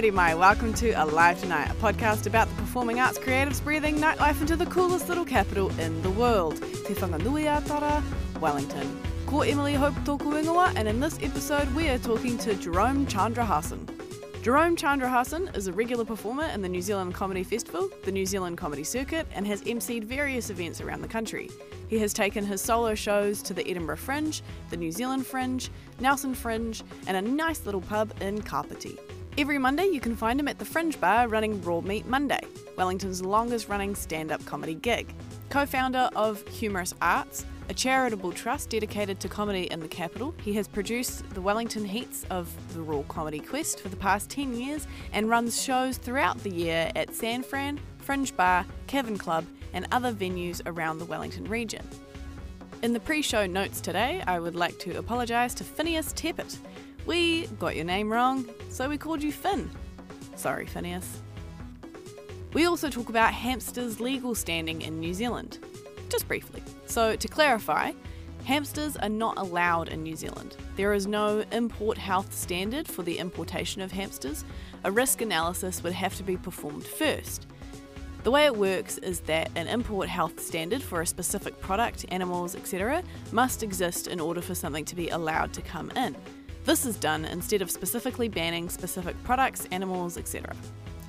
Haere mai, welcome to Alive Tonight, a podcast about the performing arts creatives breathing nightlife into the coolest little capital in the world, Te Whanganui-a-Tara, Wellington. Ko Emily Hope tōku ingoa, and in this episode we are talking to Jerome Chandrahasan. Jerome Chandrahasan is a regular performer in the New Zealand Comedy Festival, the New Zealand Comedy Circuit, and has emceed various events around the country. He has taken his solo shows to the Edinburgh Fringe, the New Zealand Fringe, Nelson Fringe, and a nice little pub in Kapiti. Every Monday, you can find him at the Fringe Bar running Raw Meat Monday, Wellington's longest running stand up comedy gig. Co founder of Humorous Arts, a charitable trust dedicated to comedy in the capital, he has produced the Wellington Heats of the Raw Comedy Quest for the past 10 years and runs shows throughout the year at San Fran, Fringe Bar, Kevin Club, and other venues around the Wellington region. In the pre show notes today, I would like to apologise to Phineas Teppert. We got your name wrong, so we called you Finn. Sorry, Phineas. We also talk about hamsters' legal standing in New Zealand, just briefly. So, to clarify, hamsters are not allowed in New Zealand. There is no import health standard for the importation of hamsters. A risk analysis would have to be performed first. The way it works is that an import health standard for a specific product, animals, etc., must exist in order for something to be allowed to come in. This is done instead of specifically banning specific products, animals, etc.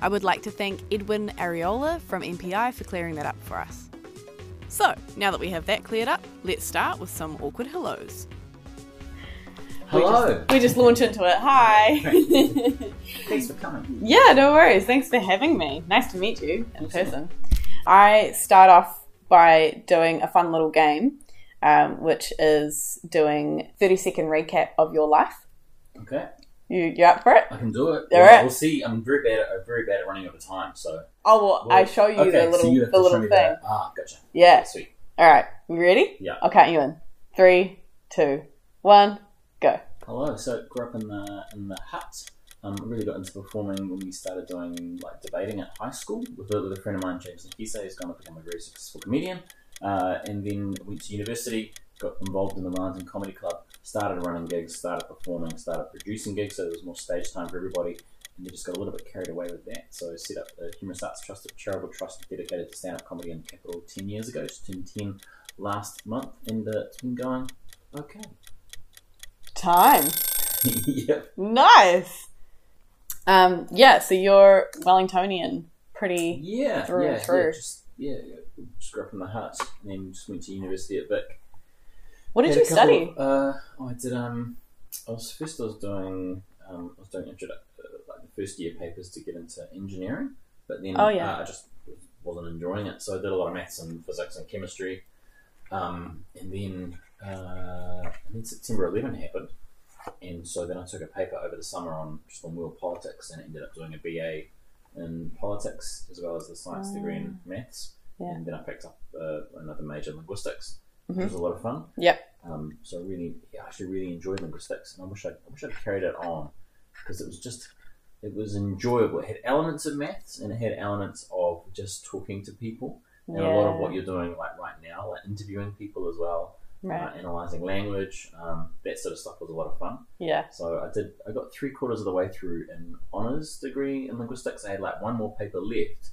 I would like to thank Edwin Areola from MPI for clearing that up for us. So, now that we have that cleared up, let's start with some awkward hellos. Hello. We just, we just launch into it. Hi. Thanks for coming. yeah, no worries. Thanks for having me. Nice to meet you in person. I start off by doing a fun little game, um, which is doing 30 second recap of your life. Okay, You you up for it? I can do it. All Well, right. We'll see. I'm very bad. At, I'm very bad at running over time. So Oh well, I show you okay, the little so you the little thing. that. Ah, gotcha. Yeah. Sweet. All right. You ready? Yeah. I'll count you in. Three, two, one, go. Hello. So grew up in the in the Hutt. Um, really got into performing when we started doing like debating at high school with a, with a friend of mine, James Nokise, who's going to become a very successful comedian. Uh, and then went to university, got involved in the Wellington Comedy Club, started running gigs, started performing, started producing gigs, so there was more stage time for everybody. And they just got a little bit carried away with that. So I set up the Humorous Arts Trust, a charitable trust dedicated to stand-up comedy in the capital 10 years ago, just turned 10 last month, and uh, it's been going okay. Time. yep. Nice. Um. Yeah. So you're Wellingtonian. Pretty. Yeah, Through yeah, and through. yeah, just yeah, just grew up in the Hutt, and then just went to university at Vic. What did you study? of- uh, oh, I did. Um, I was first. I was doing. Um, I was doing introdu- uh, like the first year papers to get into engineering, but then Oh, yeah. uh, I just wasn't enjoying it. So I did a lot of maths and physics and chemistry. Um, and then uh, and then September 11 happened, and so then I took a paper over the summer on just on world politics, and ended up doing a BA in politics as well as the science degree in maths. Yeah. And then I picked up uh, another major in linguistics, Mhm. which was a lot of fun. Yeah. Um, so I really, yeah, I actually really enjoyed linguistics, and I wish I, I wish I'd carried it on because it was just, it was enjoyable. It had elements of maths and it had elements of just talking to people, and a lot of what you're doing like right now, like interviewing people as well, Right. uh, analyzing language, um, that sort of stuff was a lot of fun. Yeah. So I did, I got three quarters of the way through an honors degree in linguistics. I had like one more paper left,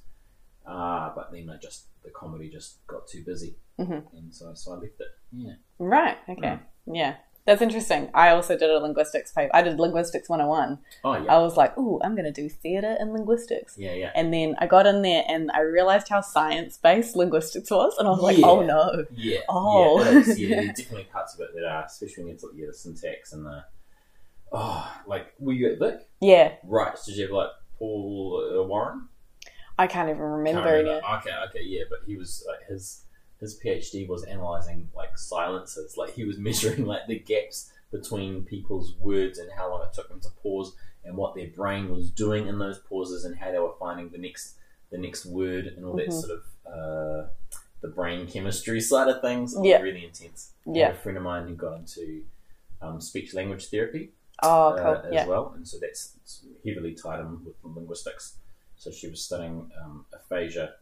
uh, but then I just the comedy just got too busy, Mhm. and so so I left it. Yeah. Right. Okay. Mm. Yeah. That's interesting. I also did a linguistics paper. I did linguistics 101. Oh yeah. I was like, ooh, I'm going to do theatre and linguistics. Yeah, yeah. And then I got in there and I realized how science based linguistics was. And I was like, Yeah. oh no. Yeah. Oh. Yeah, is. yeah, there's definitely parts of it that are, especially when it's like yeah, the syntax and the oh, like were you at Vic? Yeah. Right. So did you have like Paul uh, Warren? I can't even remember, Can't remember. Okay, okay, yeah, but he was like his his PhD was analyzing like silences, like he was measuring like the gaps between people's words and how long it took them to pause and what their brain was doing in those pauses and how they were finding the next the next word and all that Mhm. sort of uh, the brain chemistry side of things. Yeah. really intense. Yeah. a friend of mine who got into um, speech language therapy Oh, uh, cool. as yeah. well, and so that's heavily tied in with linguistics. So she was studying um, aphasia.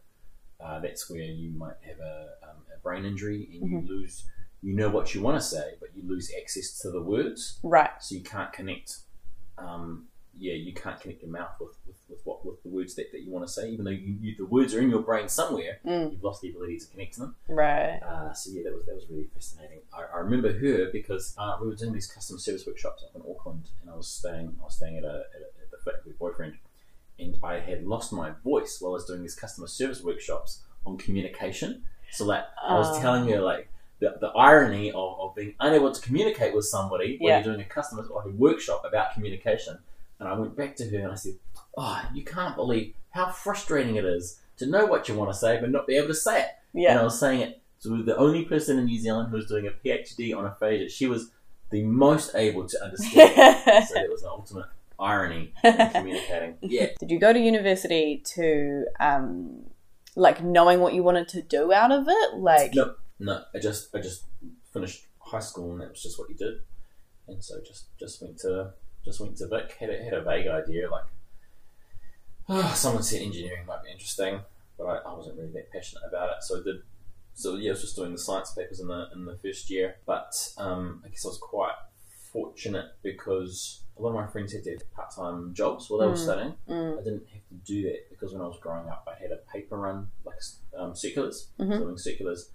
Uh, that's where you might have a, um, a brain injury and Mm-hmm. you lose, you know what you want to say, but you lose access to the words, Right. so you can't connect um, yeah, you can't connect your mouth with, with, with what with the words that, that you want to say, even though you, you, the words are in your brain somewhere. Mm. You've lost the ability to connect to them. Right. Uh, so yeah, that was that was really fascinating. I, I remember her because uh, we were doing these customer service workshops up in Auckland, and I was staying I was staying at, a, at, a, at the flat with my boyfriend, and I had lost my voice while I was doing these customer service workshops on communication. So like I was Oh. telling her like. The, the irony of, of being unable to communicate with somebody when you're doing a customer or a workshop about communication. And I went back to her and I said, Oh, you can't believe how frustrating it is to know what you want to say but not be able to say it. Yeah. And I was saying it to the only person in New Zealand who was doing a PhD on aphasia. She was the most able to understand. so it was the ultimate irony in communicating. Yeah. Did you go to university to um like knowing what you wanted to do out of it? Like No, no. I just I just finished high school and that was just what you did. And so just just went to just went to Vic. Had a, had a vague idea like oh, someone said engineering might be interesting, but I, I wasn't really that passionate about it. So I did. So yeah, I was just doing the science papers in the in the first year. But um, I guess I was quite fortunate because a lot of my friends had to have part time jobs while they were Mm. studying. mm, I didn't have to do that because when I was growing up, I had a paper run like um, circulars, Mhm. so doing circulars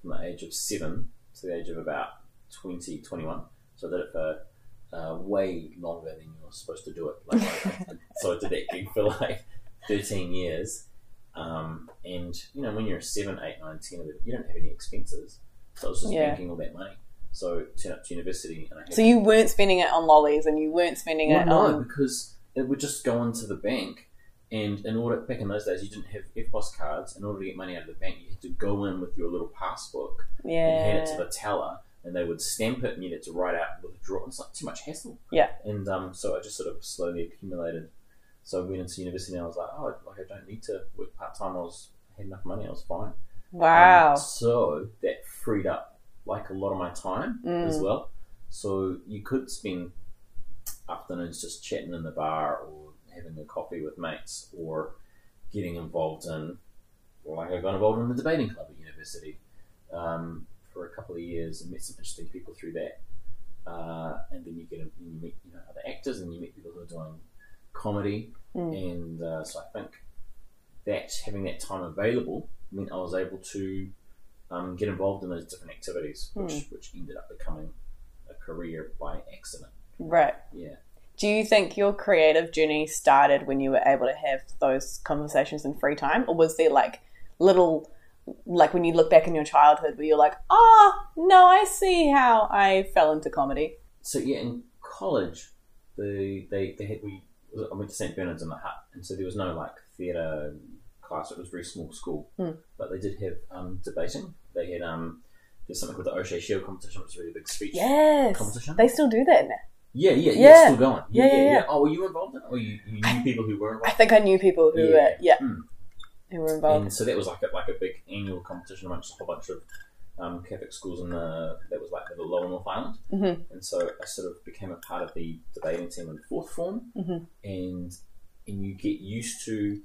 from the age of seven to the age of about 20, 21. So I did it for uh, way longer than you were supposed to do it. Like, I, so I did that gig for like 13 years. Um, and, you know, when you're 7, 8, 9, 10, you don't have any expenses. So I was just Yeah. banking all that money. So turn up to university and I had so you weren't spending it on lollies and you weren't spending well, it no, on because it would just go into the bank, and in order back in those days, you didn't have EFTPOS cards. In order to get money out of the bank, you had to go in with your little passbook and hand it to the teller, and they would stamp it, and you had to write out withdraw. It's like too much hassle. Yeah. And um, so I just sort of slowly accumulated. So I went into university, and I was like, oh, like I don't need to work part time. I was I had enough money. I was fine. Wow. Um, so that freed up like a lot of my time Mm. as well. So you could spend afternoons just chatting in the bar or having a coffee with mates or getting involved in, like I got involved in the debating club at university um, for a couple of years and met some interesting people through that. Uh, and then you get you meet you know other actors and you meet people who are doing comedy Mm. and uh, so I think that having that time available meant I was able to um, get involved in those different activities, which, which ended up becoming a career by accident. Right. Yeah. Do you think your creative journey started when you were able to have those conversations in free time, or was there like little, like when you look back in your childhood, where you're like, "Ah, no, I see how I fell into comedy." So yeah, in college, the they they had we I went to St Bernard's in the Hutt, and so there was no like theatre class. It was a very small school, Hmm. but they did have um, debating. They had um, there's something called the O'Shea Shield competition, which is a really big speech Yes, competition. they still do that now. yeah, yeah, yeah, Yeah. still going. Yeah, yeah, yeah. Oh, were you involved in it, or you, you knew people who were involved? I think I knew people who Yeah. were, yeah, Mm. who were involved. And so that was like a, like a big annual competition amongst a whole bunch of um, Catholic schools in the that was like the Lower North Island. Mhm. And so I sort of became a part of the debating team in fourth form, Mhm. and and you get used to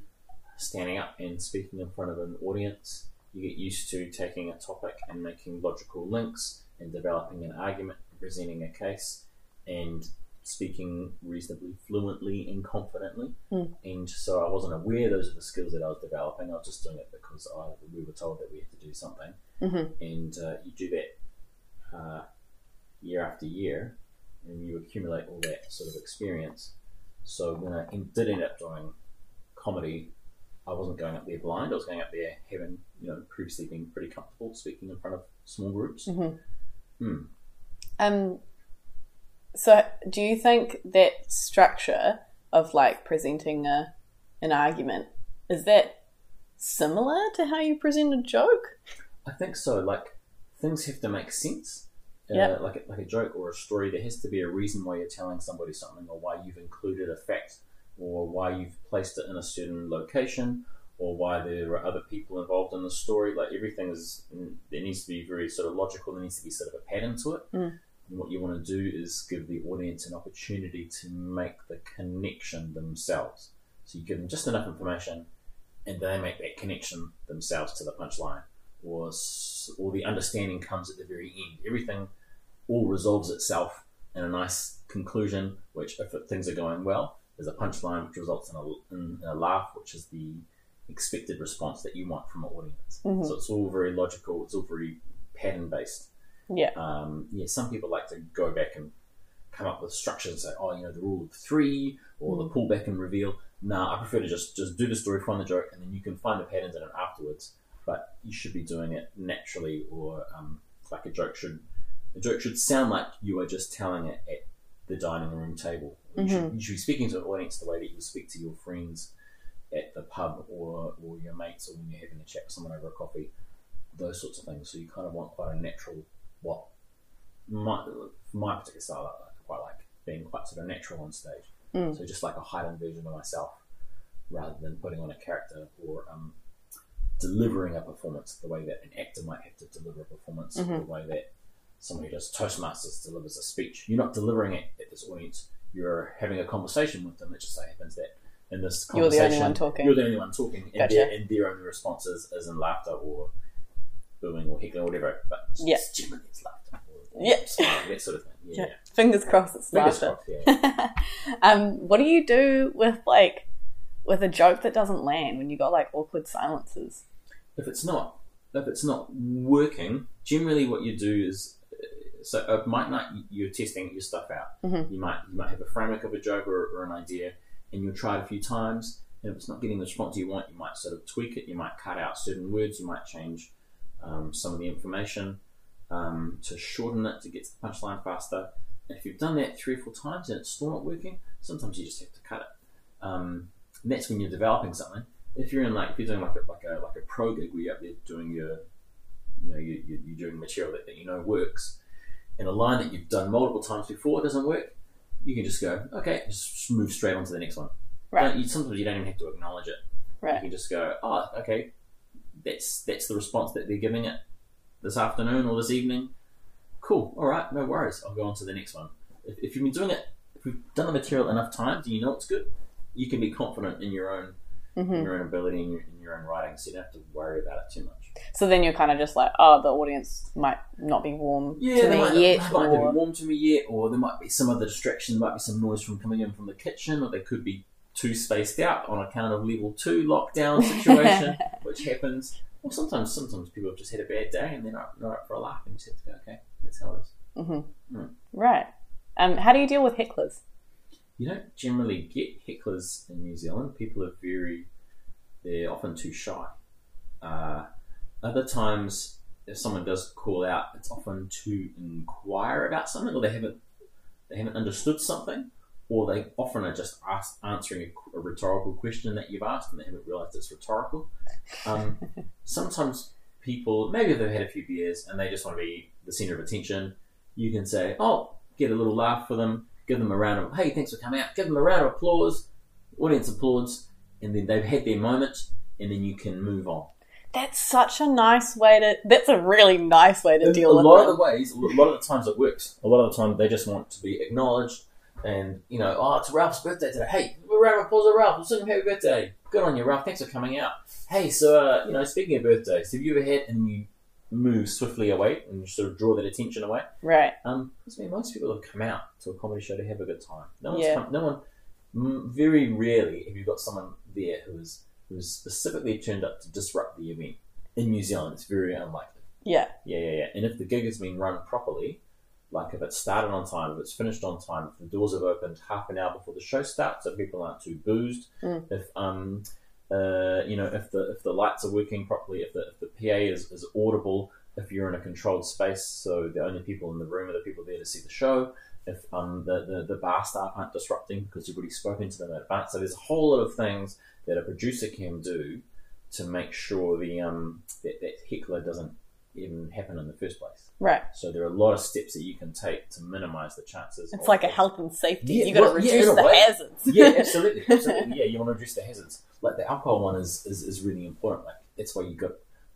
standing up and speaking in front of an audience. You get used to taking a topic and making logical links and developing an argument, presenting a case, and speaking reasonably fluently and confidently. Mm. And so I wasn't aware those are the skills that I was developing. I was just doing it because I, we were told that we had to do something. Mhm. And uh, you do that uh, year after year, and you accumulate all that sort of experience. So when I did end up doing comedy, I wasn't going up there blind. I was going up there having, you know, previously been pretty comfortable speaking in front of small groups. Mhm. Hmm. Um, so do you think that structure of like presenting a an argument is that similar to how you present a joke? I think so. Like things have to make sense. Uh, Yeah. Like a, like a joke or a story, there has to be a reason why you're telling somebody something, or why you've included a fact, or why you've placed it in a certain location, or why there are other people involved in the story. Like everything is, there needs to be very sort of logical. There needs to be sort of a pattern to it. Mm. And what you want to do is give the audience an opportunity to make the connection themselves. So you give them just enough information, and they make that connection themselves to the punchline, or or the understanding comes at the very end. Everything all resolves itself in a nice conclusion. Which, if things are going well, There's a punchline which results in a, in a laugh, which is the expected response that you want from an audience. Mhm. So it's all very logical. It's all very pattern based. Yeah. Um, yeah, some people like to go back and come up with structures and say, oh, you know, the rule of three or the pull back and reveal. Nah, I prefer to just just do the story, find the joke, and then you can find the patterns in it afterwards. But you should be doing it naturally, or um, like a joke should a joke should sound like you are just telling it at the dining room table. You, should, you should be speaking to an audience the way that you speak to your friends at the pub or, or your mates or when you're having a chat with someone over a coffee, those sorts of things. So you kind of want quite a natural, what my, for my particular style, I quite like being quite sort of natural on stage. Mm. So just like a heightened version of myself rather than putting on a character or um, delivering a performance the way that an actor might have to deliver a performance or Mhm. the way that someone who does Toastmasters delivers a speech. You're not delivering it at this audience. You're having a conversation with them. It just so happens that in this conversation, You're the only one talking. You're the only one talking, and, Gotcha. their, and their only response is, is in laughter or booing or heckling or whatever. But Yeah. just generally it's laughter. Or, Yeah. smiling, that sort of thing. Yeah. Yeah. Fingers crossed it's. Fingers laughter. crossed, yeah. um, what do you do with like with a joke that doesn't land when you got like awkward silences? if it's not if it's not working, generally what you do is so it might not you're testing your stuff out. Mhm. You might you might have a framework of a joke or, or an idea, and you'll try it a few times. And if it's not getting the response you want, you might sort of tweak it. You might cut out certain words. You might change um, some of the information um, to shorten it to get to the punchline faster. And if you've done that three or four times and it's still not working, sometimes you just have to cut it. Um, and that's when you're developing something. If you're in like if you're doing like a like a like a pro gig where you're up there doing your you know you, you, you're doing material that, that you know works, and a line that you've done multiple times before doesn't work, you can just go okay, just move straight on to the next one. Right. Don't- you, sometimes you don't even have to acknowledge it. Right. You can just go oh okay, that's that's the response that they're giving it this afternoon or this evening. Cool. All right. No worries. I'll go on to the next one. If, if you've been doing it, if you've done the material enough times, and you know it's good, you can be confident in your own hmm in your own ability and your, in your own writing, so you don't have to worry about it too much. So then you're kind of just like, oh, the audience might not be warm Yeah, to me might, yet, they might not or be warm to me yet, or there might be some other distraction. There might be some noise from coming in from the kitchen, or they could be too spaced out on account of level two lockdown situation, which happens. Or sometimes, sometimes people have just had a bad day and they're not, not up for a laugh, and you just have to go, okay, that's how it is. hmm Mm. right. Um, how do you deal with hecklers? You don't generally get hecklers in New Zealand. People are very, they're often too shy. Uh, other times, if someone does call out, it's often to inquire about something, or they haven't they haven't understood something, or they often are just ask, answering a, a rhetorical question that you've asked, and they haven't realised it's rhetorical. Um, sometimes people, maybe they've had a few beers and they just want to be the centre of attention. You can say, "Oh, get a little laugh for them, give them a round of hey, thanks for coming out, give them a round of applause." Audience applauds, and then they've had their moment, and then you can move on. That's such a nice way to. That's a really nice way to deal a with A lot them. of the ways, a lot of the times it works. A lot of the time they just want to be acknowledged, and you know, oh, it's Ralph's birthday today. Hey, a round of applause Ralph. We'll sing him happy birthday. Good on you, Ralph. Thanks for coming out. Hey, so uh, you know, speaking of birthdays, have you ever had and you move swiftly away and you sort of draw that attention away? right. Um, because I mean, most people have come out to a comedy show to have a good time. No one's Yeah. come, no one. Very rarely have you got someone there who is who is specifically turned up to disrupt the event. In New Zealand, it's very unlikely. Yeah. Yeah, yeah, yeah. And if the gig has been run properly, like if it started on time, if it's finished on time, if the doors have opened half an hour before the show starts, so people aren't too boozed, Mm. if um, uh, you know, if the if the lights are working properly, if the if the PA is, is audible, if you're in a controlled space, so the only people in the room are the people there to see the show. If um, the, the, the bar staff aren't disrupting because you've already spoken to them in advance. So there's a whole lot of things that a producer can do to make sure the um, that, that heckler doesn't even happen in the first place. Right. So there are a lot of steps that you can take to minimise the chances. It's like a health and safety. Yeah, you got to well, reduce a the hazards. yeah, absolutely, absolutely. Yeah, you want to reduce the hazards. Like the alcohol one is, is, is really important. Like that's why you got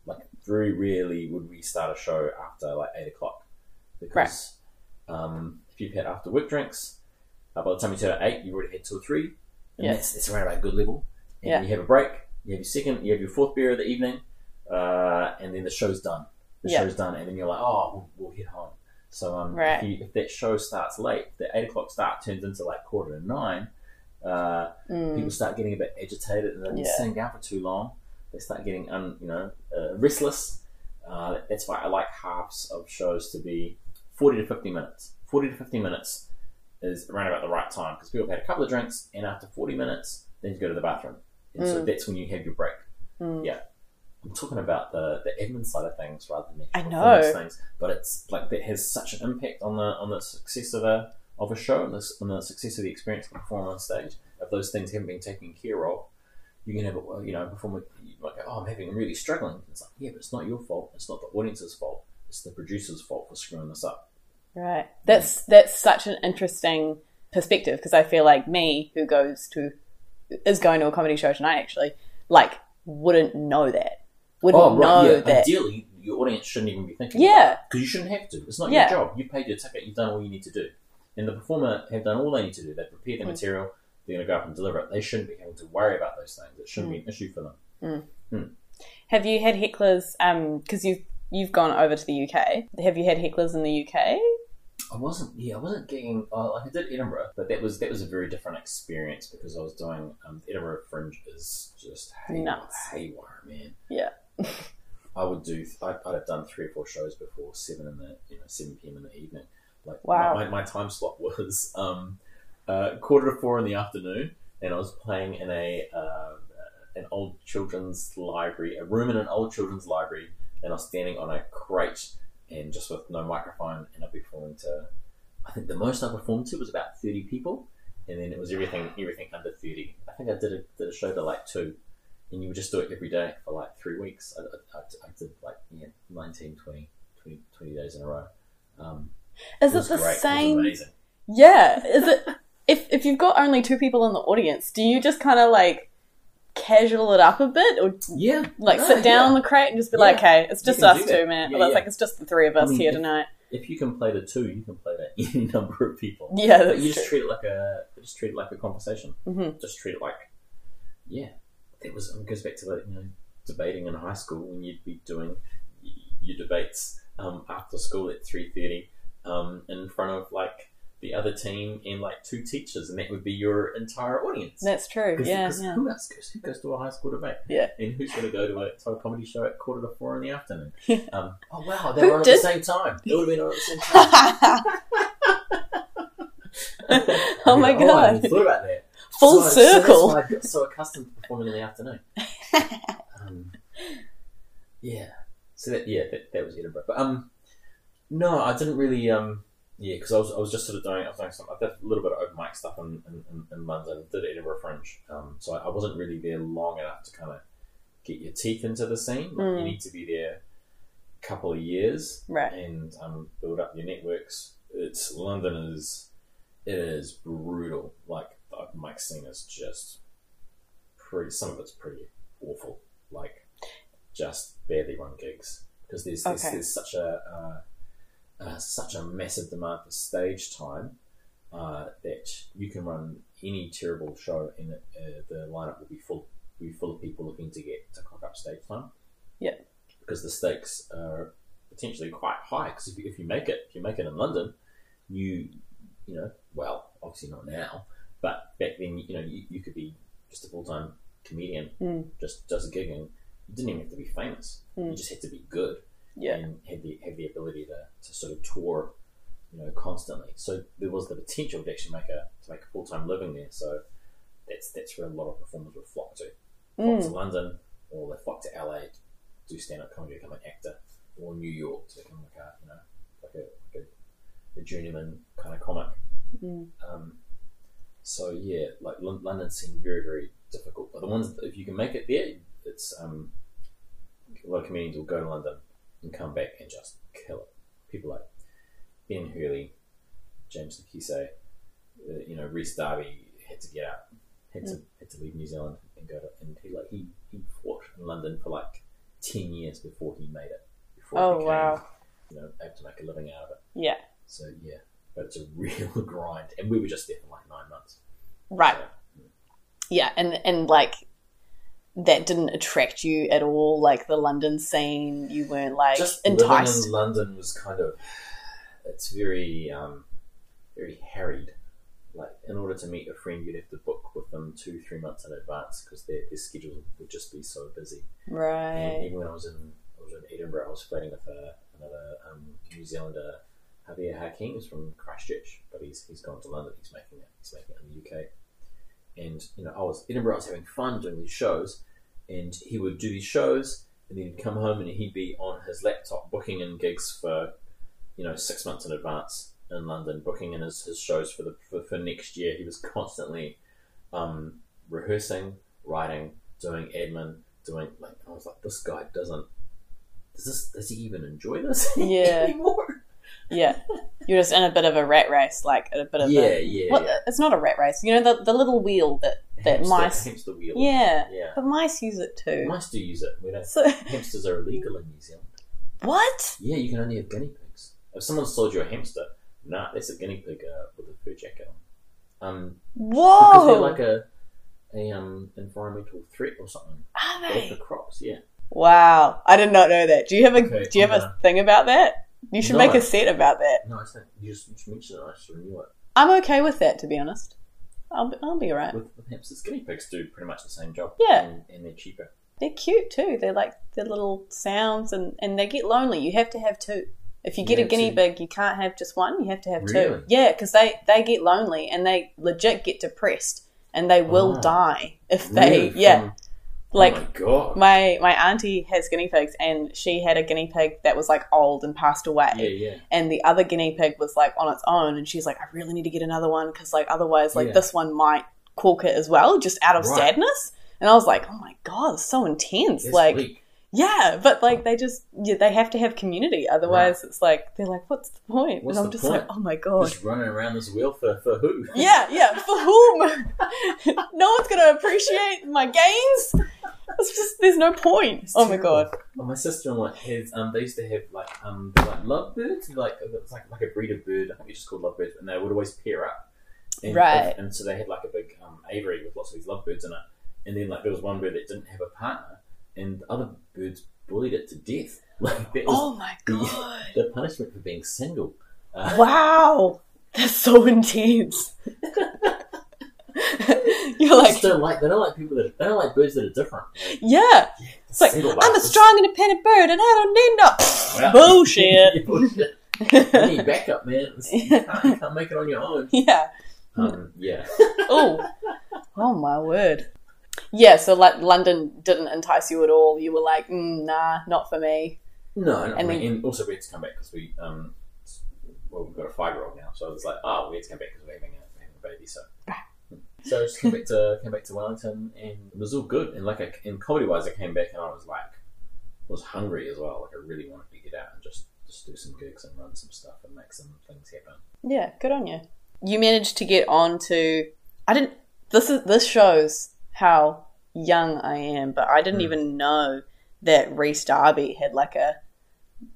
like very rarely would we start a show after like eight o'clock because um, if you've had after work drinks, uh, by the time you turn at eight, you've already had two or three, and Yeah. that's that's around about a good level. And Yeah. you have a break, you have your second, you have your fourth beer of the evening, uh, and then the show's done. The Yeah. show's done, and then you're like, oh, we'll, we'll head home. So um, Right. if, you, if that show starts late, the eight o'clock start turns into like quarter to nine. Uh, Mm. People start getting a bit agitated, and then Yeah. sitting down for too long. They start getting, un, you know, uh, restless. Uh, that's why I like halves of shows to be forty to fifty minutes. Forty to fifty minutes is around about the right time because people have had a couple of drinks, and after forty minutes, then you go to the bathroom, and so Mm. that's when you have your break. Mm. Yeah. I'm talking about the, the admin side of things rather than the I know. performance things, but it's like that has such an impact on the on the success of a of a show and the, on the success of the experience of the performer on stage. If those things haven't been taken care of, you can have a you know performer go, oh, I'm having I'm really struggling. It's like yeah, but it's not your fault. It's not the audience's fault. It's the producer's fault for screwing this up. Right. That's that's such an interesting perspective because I feel like me, who goes to is going to a comedy show tonight, actually, like wouldn't know that. Wouldn't know yeah. that. Ideally, your audience shouldn't even be thinking. Yeah. because you shouldn't have to. It's not Yeah. your job. You paid your ticket. You've done all you need to do, and the performer have done all they need to do. They've prepared the Mm. material. They're going to go up and deliver it. They shouldn't be having to worry about those things. It shouldn't Mm. be an issue for them. Have you had hecklers? Um, because you've you've gone over to the UK. Have you had hecklers in the UK? I wasn't. Yeah, I wasn't getting. Uh, like I did Edinburgh, but that was that was a very different experience because I was doing um, Edinburgh Fringe is just hay, Nuts. haywire, man. Yeah. I would do. I'd, I'd have done three or four shows before seven in the you know seven p.m. in the evening. Like Wow. my, my time slot was um, uh, quarter to four in the afternoon, and I was playing in a uh, an old children's library, a room in an old children's library, and I was standing on a crate and just with no microphone, and I'd be performing to. I think the most I performed to was about thirty people, and then it was everything everything under thirty. I think I did a, did a show to like two, and you would just do it every day for like three weeks. I, I, I did like yeah, 19, 20, 20, 20 days in a row. Um, Is it, was the great. Same? amazing. Yeah. Is it? if if you've got only two people in the audience, do you just kind of like casual it up a bit, or Yeah, like No, sit down yeah. on the crate and just be Yeah. like, "Okay, it's just us two, man." Yeah, well, it's yeah. like it's just the three of us I mean, here if- tonight. If you can play to two, you can play to any number of people. Yeah, but you just true. treat it like a just treat it like a conversation. mm-hmm. Just treat it like yeah. It was it goes back to the you know debating in high school when you'd be doing your debates um, after school at three thirty um, in front of like the other team and like two teachers, and that would be your entire audience. That's true. 'Cause- Yeah, 'cause yeah. Who else goes? Who goes to a high school debate? Yeah. And who's going to go to a, to a comedy show at quarter to four in the afternoon? Yeah. Um, oh wow, they Who were on did- at the same time. They would have been on at the same time. oh my I god. even thought about that. Full so, circle. So that's why I got so accustomed to performing in the afternoon. um, yeah. So that yeah, that, that was Edinburgh. But um, no, I didn't really um. Yeah, because I was, I was just sort of doing I was doing some I did a little bit of open mic stuff in, in, in, London, did Edinburgh Fringe, um, so I, I wasn't really there long enough to kind of get your teeth into the scene. Mm. You need to be there a couple of years Right. and um, build up your networks. It's London is it is brutal. Like the open mic scene is just pretty. Some of it's pretty awful. Like just barely run gigs because there's there's, Okay. there's such a uh, uh, such a massive demand for stage time uh, that you can run any terrible show and it, uh, the lineup will be full will be full of people looking to get to cock up stage time. Yeah. because the stakes are potentially quite high. Because if, you- if you make it, if you make it in London, you you know well obviously not now, but back then you know you, you could be just a full time comedian, Mm. just just gigging. You didn't even have to be famous. Mm. You just had to be good Yeah. and have the have the ability to, to sort of tour, you know, constantly. So there was the potential to actually make a to make a full time living there. So that's that's where a lot of performers would flock to. Flock to Mm. London or they flock to LA to do stand up comedy, become an actor, or New York to become like a you know like a, like a, a journeyman kind of comic. Mm. Um, so yeah, like Lon- London seemed very very difficult. But the ones if you can make it there, it's um, a lot of comedians will go to London and come back and just kill it. People like Ben Hurley, James Nokise, uh, you know Rhys Darby had to get out, had to had to leave New Zealand and go to and he like he he fought in London for like ten years before he made it. Before Oh, he became, wow. You know, able to make a living out of it. Yeah. So yeah, but it's a real grind, and we were just there for like nine months. Right. So, Yeah, and and like that didn't attract you at all. Like the London scene, you weren't like just enticed. living in London was kind of it's very um, very harried. like in order to meet a friend, you'd have to book with them two, three months in advance because their, their schedule would just be so busy. Right. And even when I was in I was in Edinburgh, I was flirting with a, another um, New Zealander, Javier Hakim, who's from Christchurch, but he's he's gone to London. He's making it. He's making it in the UK. And you know, I was Edinburgh. I was having fun doing these shows, and he would do these shows, and then he'd come home and he'd be on his laptop booking in gigs for, you know, six months in advance in London, booking in his, his shows for the for, for next year. He was constantly um, rehearsing, writing, doing admin, doing like. I was like, this guy doesn't. Does this? Does he even enjoy this Yeah. anymore? Yeah. You're just in a bit of a rat race, like a bit of Yeah, a. yeah, Well, yeah. it's not a rat race. You know the the little wheel that that Hamster, mice. hamster wheel. Yeah, yeah. but mice use it too. Mice do use it. We don't. So Hamsters are illegal in New Zealand. what? Yeah, you can only have guinea pigs. If someone sold you a hamster, nah, that's a guinea pig uh, with a fur jacket on. Um, because Whoa! they're like a a um environmental threat or something. Are for crops, yeah. Wow, I did not know that. Do you have a Okay, Do you have I'm a thing about that? You should make a set about that. No, I think you just, you just mentioned it. I just knew it. I'm okay with that, to be honest. I'll be, I'll be alright. With, with hamsters, guinea pigs do pretty much the same job. Yeah. and, and they're cheaper. They're cute too. They're like their little sounds, and and they get lonely. You have to have two. If you get a guinea two. pig, you can't have just one. You have to have Really? two. Yeah, because they they get lonely and they legit get depressed, and they will Oh. die if they. Really? Yeah, From- like oh my my my auntie has guinea pigs, and she had a guinea pig that was like old and passed away. yeah, yeah. and the other guinea pig was like on its own and she's like i really need to get another one because like otherwise like Yeah. this one might cork it as well just out of Right. sadness and i was like oh my god it's so intense That's like. Yeah but like they just yeah, they have to have community. Otherwise it's like they're like what's the point? What's and i'm just point? like oh my god just running around this wheel for, for who? yeah yeah for whom? No one's gonna appreciate my gains? It's just there's no point. It's oh my god. Well, my sister-in-law has um they used to have like um they're like lovebirds like like like a breed of bird I think it's just called lovebirds and they would always pair up. And, Right. and so they had like a big um, aviary with lots of these lovebirds in it. And then like there was one bird that didn't have a partner and the other birds bullied it to death like that was oh my god the punishment for being single uh, Wow, that's so intense. You're like, don't like they don't like people that they don't like birds that are different yeah. It's like I'm a strong, independent bird, and I don't need no Well- bullshit. Bullshit. you need backup man you can't, you can't make it on your own yeah. um, yeah Oh, oh my word. Yeah. So like London didn't entice you at all. You were like, mm, nah, not for me. No, and, And I mean, then- and also we had to come back because we, um, well, we've got a five-year-old now, so it was like, oh, we had to come back because we're having a, having a baby, so. So I just came back to came back to Wellington, and it was all good. And like, I, in comedy-wise, I came back and I was like, was hungry as well. Like, I really wanted to get out and just just do some gigs and run some stuff and make some things happen. Yeah, good on you. You managed to get on to. I didn't. This is this shows how young I am, but I didn't Hmm. even know that Rhys Darby had like a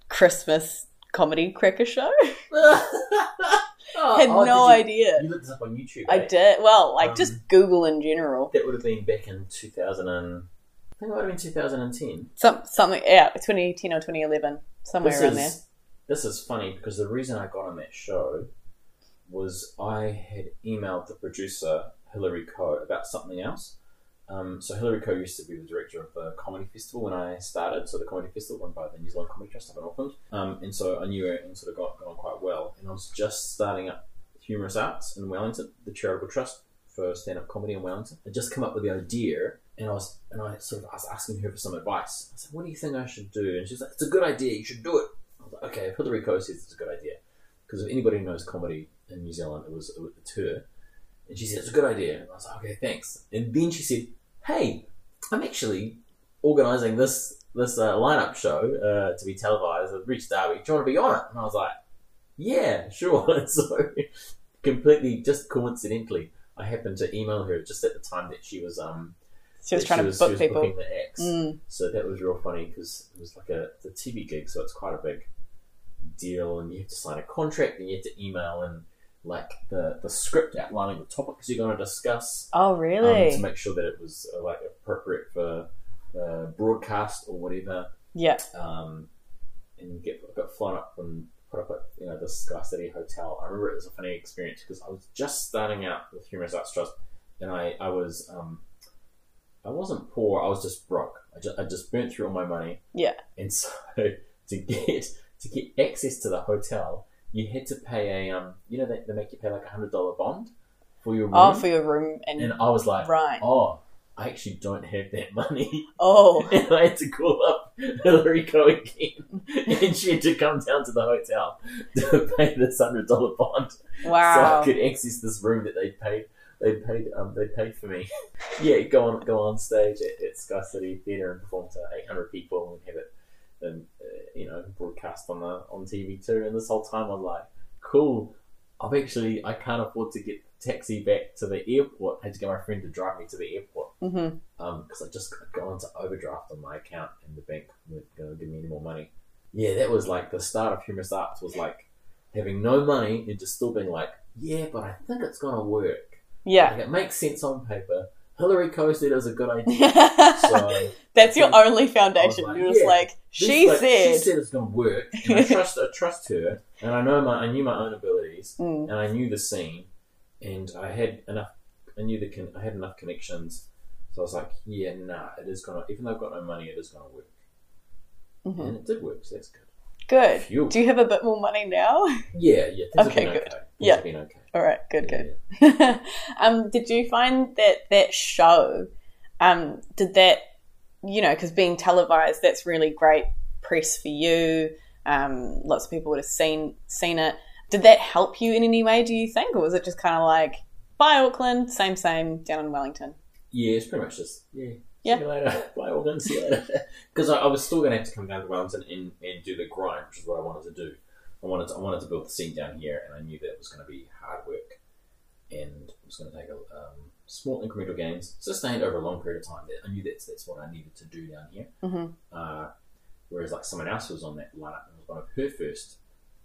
Christmas comedy cracker show. had Oh, no you- idea. You looked this up on YouTube. I eh? did. Well, like Um, just Google in general. That would have been back in 2000 and I think it would have been 2010. Some something. Yeah, 2010 or 2011, somewhere this around is, there. This is funny because the reason I got on that show was I had emailed the producer Hilary Coe about something else. Um, so Hilary Coe used to be the director of the comedy festival when I started. So the comedy festival run by the New Zealand Comedy Trust up in Auckland. Um, and so I knew her and sort of got, got on quite well. And I was just starting up Humorous Arts in Wellington, the charitable trust for stand-up comedy in Wellington. I'd just come up with the idea, and I was and I sort of was asking her for some advice. I said, "What do you think I should do?" And she's like, "It's a good idea. You should do it." I was like, "Okay." Hilary Coe says it's a good idea, because if anybody knows comedy in New Zealand, it was, it was it's her. And she said, "It's a good idea." And I was like, "Okay, thanks." And then she said, "Hey, I'm actually organising this this uh, lineup show uh, to be televised with Rhys Darby. Do you want to be on it?" And I was like, "Yeah, sure." so completely, just coincidentally, I happened to email her just at the time that she was um She was trying to she book was people. the acts. Mm. So that was real funny because it was like a, a TV gig, so it's quite a big deal, and you have to sign a contract, and you have to email in like the, the script outlining the topics you're going to discuss Oh, um, really? to make sure that it was uh, like appropriate for uh, broadcast or whatever. yeah. Um, and get got flown up and put up at you know the Sky City Hotel. I remember it was a funny experience because I was just starting out with Humorous Arts Trust, and I I was um, I wasn't poor. I was just broke. I just I just burnt through all my money. Yeah. And so to get to get access to the hotel, you had to pay a um, you know they, they make you pay like a hundred dollar bond for your room. Oh, for your room and, and I was like, right. oh, I actually don't have that money. Oh, And I had to call up Hilary Coe again, and she had to come down to the hotel to pay this hundred dollar bond, Wow. so. I could access this room that they paid. They paid. Um, they paid for me. yeah, go on, go on stage at, at Sky City Theatre and perform to eight hundred people and have it, and uh, you know, broadcast on the on TV too. And this whole time, I'm like, cool. I've actually I can't afford to get the taxi back to the airport. I had to get my friend to drive me to the airport hmm um, because I just got into overdraft on my account and the bank weren't going to give me any more money. Yeah, that was like the start of Humorous Arts was like having no money and just still being like, yeah, but I think it's going to work. Yeah. Like, it makes sense on paper. Hilary Coe said it was a good idea. So That's your only foundation. like, You're just yeah, like, this, she like, said. she said it's going to work, and I trust I trust her, and I know my I knew my own abilities, Mm. and I knew the scene, and I had enough. I knew the con- I had enough connections, so I was like, yeah, nah, it is gonna. Even though I've got no money, it is gonna work, Mhm. and it did work. So that's good. Good. Phew. Do you have a bit more money now? Yeah, yeah. Okay, good. okay. Yeah. okay. All right. Good. Yeah, Good. yeah. um, did you find that that show, um, did that, you know, because being televised, that's really great press for you. Um, lots of people would have seen seen it. Did that help you in any way? Do you think, or was it just kind of like, bye Auckland, same same down in Wellington? Yeah, it's pretty much just yeah. Yeah. See you later. Bye, Auckland. See you later. Because I, I was still going to have to come down to Wellington and, and do the grind, which is what I wanted to do. I wanted to, I wanted to build the scene down here, and I knew that it was going to be hard work, and it was going to take a, um, small incremental gains, sustained over a long period of time. I knew that's that's what I needed to do down here. Mhm. Uh, whereas like someone else was on that lineup, and it was one of her first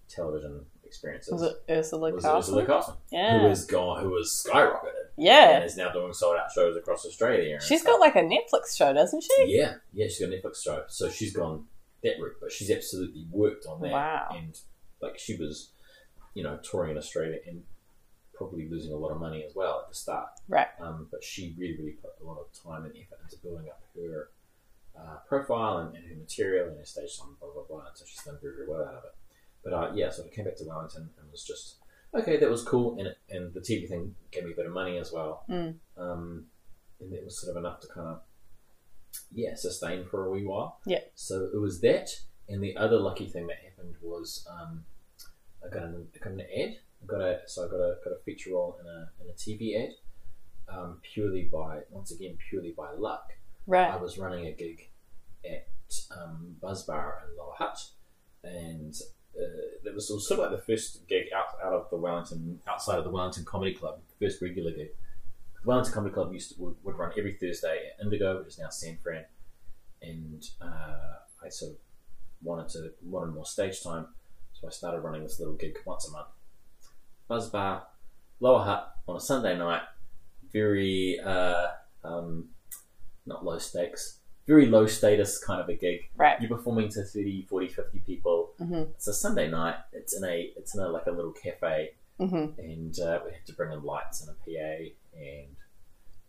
television experiences. Was it Urzila was Carlson? Urzila Carlson, Yeah, who has gone, who was skyrocketed, yeah. and is now doing sold out shows across Australia. She's got like a Netflix show, doesn't she? Yeah, yeah, she's got a Netflix show, so she's gone that route, but she's absolutely worked on that. Wow. And like she was, you know, touring in Australia and probably losing a lot of money as well at the start. Right. Um, but she really, really put a lot of time and effort into building up her uh, profile and, and her material and her stage time, blah blah blah. And so she's done very, very well out of it. But uh, yeah, so I came back to Wellington and was just okay. That was cool, and it, and the TV thing gave me a bit of money as well. Mm. Um, and it was sort of enough to kind of yeah sustain for a wee while. Yeah. So it was that, and the other lucky thing that happened was um, I got an I got an ad. I got a so I got a got a feature role in a in a TV ad. Um, purely by once again purely by luck. Right. I was running a gig at um, Buzz Bar in Lower Hutt, and uh, it was sort of like the first gig out, out of the Wellington, outside of the Wellington Comedy Club, first regular gig. The Wellington Comedy Club used to would, would run every Thursday at Indigo, which is now San Fran, and uh, I sort of wanted to wanted more stage time, so I started running this little gig once a month. Buzz Bar, Lower Hutt on a Sunday night, very uh, um, not low stakes, very low status kind of a gig. Right. You're performing to 30, 40, 50 people. hmm It's a Sunday night. It's in a it's in a like a little cafe, hmm and uh, we have to bring in lights and a PA and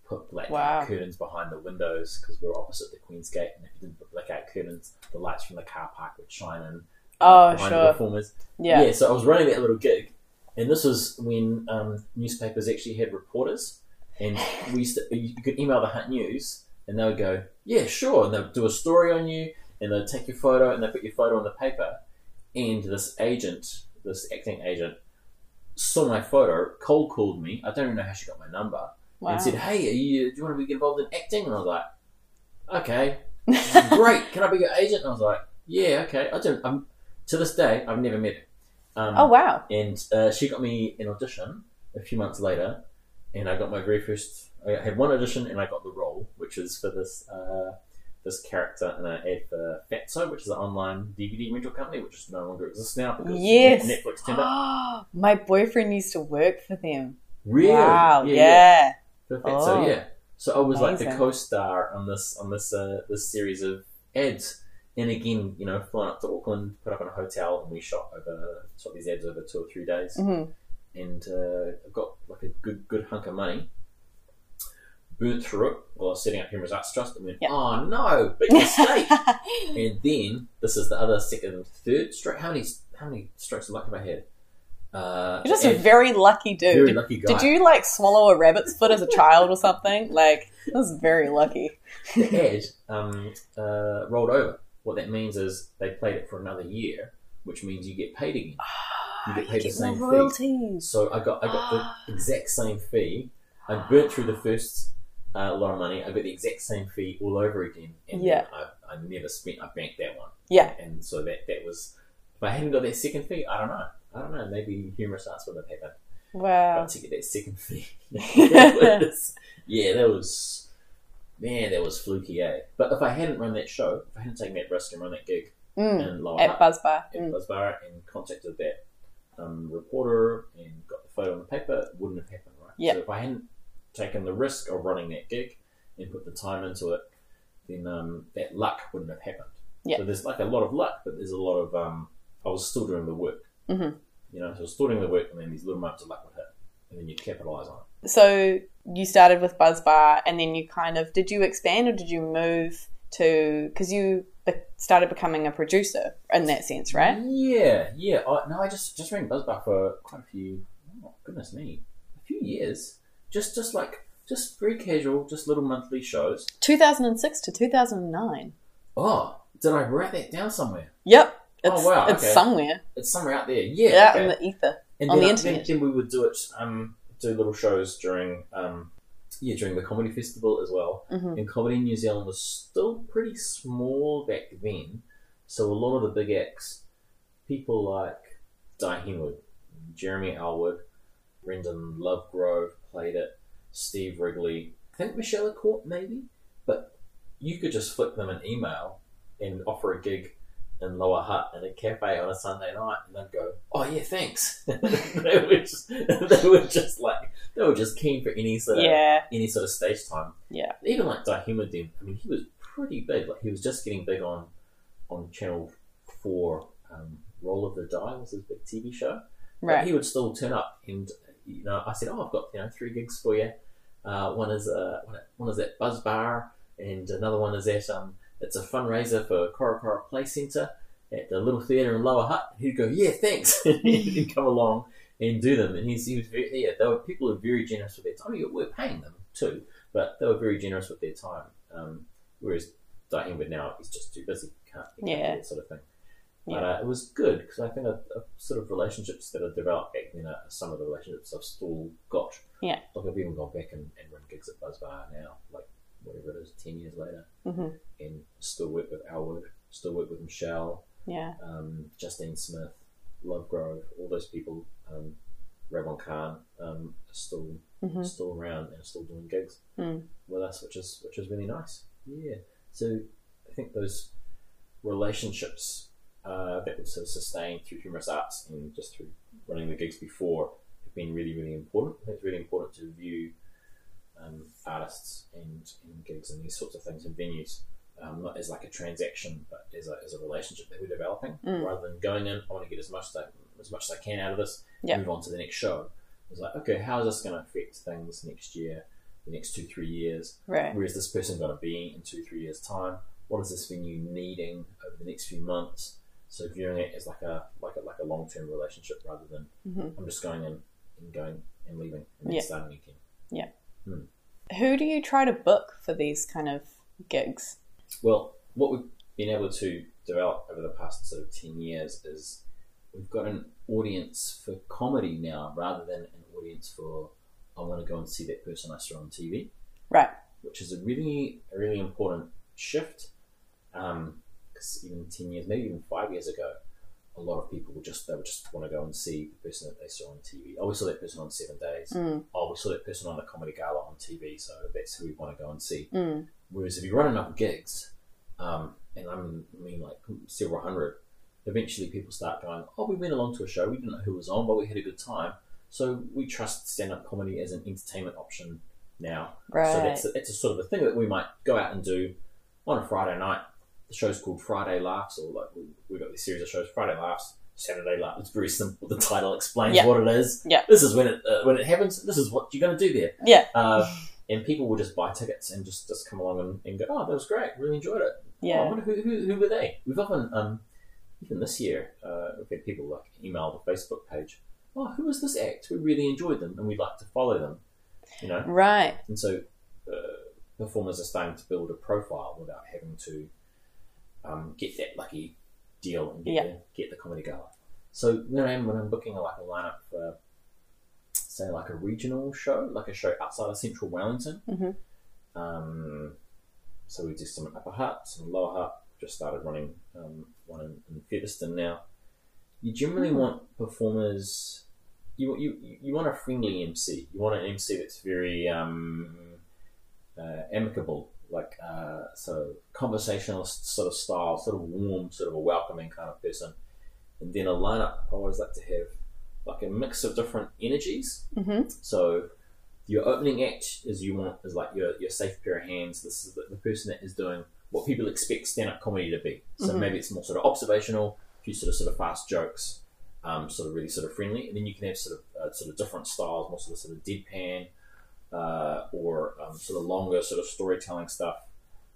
put blackout Wow. curtains behind the windows because we're opposite the Queensgate, and if you didn't put blackout curtains, the lights from the car park would shine in Oh, behind the sure. performers. Yeah. Yeah, so I was running that little gig, and this was when um, newspapers actually had reporters, and we used to, you could email the Hutt News, and they would go, "Yeah, sure," and they'd do a story on you, and they'd take your photo, and they put your photo on the paper, and this agent, this acting agent, saw my photo, cold called me. I don't even know how she got my number, Wow. and said, "Hey, are you, do you want to be involved in acting?" And I was like, "Okay." great. Can I be your agent? And I was like, yeah, okay. I don't. I'm to this day, I've never met her. Um, oh wow. And uh, she got me an audition a few months later, and I got my very first. I had one audition, and I got the role, which is for this uh, this character in an ad for Fatso, which is an online DVD rental company, which is no longer exists now because Yes. Netflix turned up. My boyfriend used to work for them. Really? Wow. Yeah. Yeah. For Fatso, Oh. yeah. So I was like the co-star on this on this uh, this series of ads, and again, you know, flying up to Auckland, put up in a hotel, and we shot over shot these ads over two or three days, Mhm. and uh, got like a good good hunk of money. Burnt through it while I was setting up Humorous Arts Trust, and went, Yeah. "Oh no, big mistake!" and then this is the other second, third stroke. How many how many strokes of luck have I had? Uh, You're just a very lucky dude. very Did- lucky guy. Did you like swallow a rabbit's foot as a child or something? Like, this was very lucky. the ad um, uh, rolled over. What that means is they played it for another year, which means you get paid again. You get paid the Get more same fee. So I got I got the exact same fee. I burnt through the first uh, lot of money. I got the exact same fee all over again, and Yeah. I, I never spent. I banked that one, Yeah. and so that that was. If I hadn't got that second fee, I don't know. I don't know. Maybe humorous arts would have happened. Wow. But to get that second fee, that was, yeah, that was man, that was fluky, eh? But if I hadn't run that show, if I hadn't taken that risk and run that gig Mm. Lower At Hutt, Buzzbar. at Mm. Buzzbar and contacted that um, reporter and got the photo on the paper, it wouldn't have happened, right? Yeah. So if I hadn't taken the risk of running that gig and put the time into it, then um, that luck wouldn't have happened. Yeah. So there's like a lot of luck, but there's a lot of um, I was still doing the work. Mhm. You know, so I was still doing the work, and then these little moments of luck would hit, and then you capitalise on it. So you started with Buzzbar, and then you kind of did you expand or did you move to because you be- started becoming a producer in that sense, right? Yeah, yeah. I, no, I just just ran Buzzbar for quite a few. Oh, goodness me, a few years. Just just like just very casual, just little monthly shows. 2006 to 2009. Oh, did I write that down somewhere? Yep. Oh, It's, wow, it's okay. somewhere It's somewhere out there. Yeah. yeah, okay. in the ether. and on then, the I- then- internet. Then, we would do it. Um, do little shows during um, yeah during the comedy festival as well. Mhm. And comedy in New Zealand was still pretty small back then, so a lot of the big acts, people like Dai Henwood, Jeremy Elwood, Brendhan Lovegrove played it, Steve Wrigley, I think Michele A'Court maybe, but you could just flick them an email and offer a gig in Lower Hutt in a cafe on a Sunday night, and they'd go, "Oh yeah, thanks." they were just, they were just like, they were just keen for any sort of Yeah. any sort of stage time. Yeah. Even like then, I mean, he was pretty big. Like he was just getting big on on Channel Four. Um, Roll of the Die was his big TV show. But Right. he would still turn up, and you know, I said, "Oh, I've got you know three gigs for you. Uh, one is uh, one- is at Buzzbar, and another one is at um, it's a fundraiser for Korokoro Play Centre at the Little Theatre in Lower Hutt." He'd go, "Yeah, thanks," he'd come along and do them. And he's, he was very yeah. They were people who were very generous with their time. I we're paying them too, but they were very generous with their time. Um, whereas Dahimba now he's just too busy, can't, can't Yeah. do that sort of thing. Yeah. But uh, it was good because I think a, a sort of relationships that are developed back then are some of the relationships I've still got. Yeah. Like I've even gone back and, and run gigs at Buzzbar now, like whatever it is, 10 years later, hmm and still work with Elwood, still work with Michele, Yeah. um, Justine Smith, Lovegrove, all those people, um, Raybon Kan, um, are still hmm still around and still doing gigs Mm. with us, which is which is really nice. Yeah. So I think those relationships uh, that were sort of sustained through humorous arts and just through running the gigs before have been really really important. I think it's really important to view um, artists and, and gigs and these sorts of things and venues. Um, not as like a transaction, but as a, as a relationship that we're developing, Mm. rather than going in. I want to get as much as I, as much as I can out of this. Yeah. Move on to the next show. It's like, okay, how is this going to affect things next year, the next two, three years? Right. Where is this person going to be in two, three years' time? What is this venue needing over the next few months? So viewing it as like a like a like a long term relationship rather than hmm I'm just going in and going and leaving and then Yeah. starting again. Yeah. Who do you try to book for these kind of gigs? Well, what we've been able to develop over the past sort of ten years is we've got an audience for comedy now rather than an audience for I want to go and see that person I saw on TV. Right. which is a really, a really important shift. Even ten years, maybe even five years ago, a lot of people would just they would just want to go and see the person that they saw on TV. Oh, we saw that person on Seven Days. Mm. Oh, we saw that person on the comedy gala on TV, so that's who we want to go and see. Mm. Whereas if you run enough gigs, um, and I mean, I mean like several hundred, eventually people start going, oh, we went along to a show, we didn't know who was on, but we had a good time. So we trust stand-up comedy as an entertainment option now. Right. So that's a, that's a sort of a thing that we might go out and do on a Friday night the show's called Friday Laughs, or like we, we've got this series of shows, Friday Laughs, Saturday Laughs. It's very simple. The title explains Yeah. what it is. Yeah. This is when it uh, when it happens. This is what you're going to do there. Yeah. Uh, and people will just buy tickets and just, just come along and, and go, oh, that was great. Really enjoyed it. Oh, I Yeah. wonder who, who, who were they? We've often, um, even this year, uh, we've had people like email the Facebook page, oh, who was this act? We really enjoyed them and we'd like to follow them. You know? Right. And so uh, performers are starting to build a profile without having to um, get that lucky deal and get, Yeah. the, get the comedy gala. So when I'm, when I'm booking a, like a lineup for, say, like a regional show, like a show outside of central Wellington, Mhm. um, so we do some Upper Hutt, some Lower Hutt, just started running um, one in, in Featherston now. You generally Hmm. want performers you, you you want a friendly MC. You want an MC that's very um, uh, amicable, like uh, sort of conversationalist sort of style, sort of warm, sort of a welcoming kind of person. And then a lineup, I always like to have like a mix of different energies. Mm-hmm. So your opening act is you want is like your, your safe pair of hands. This is the, the person that is doing what people expect stand up comedy to be. So Mhm. maybe it's more sort of observational, a few sort of sort of fast jokes, um, sort of really sort of friendly, and then you can have sort of uh, sort of different styles, more sort of sort of deadpan, uh, or um, sort of longer sort of storytelling stuff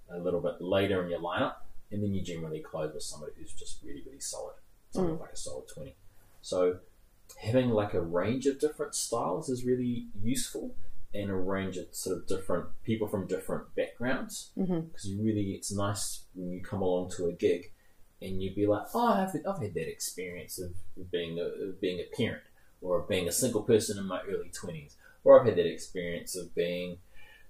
a little bit later in your lineup, and then you generally close with somebody who's just really really solid, something like a solid twenty. So having like a range of different styles is really useful and a range of sort of different people from different backgrounds. Mm-hmm. because you really it's nice when you come along to a gig and you'd be like oh I've, I've had that experience of being a, of being a parent or being a single person in my early 20s or I've had that experience of being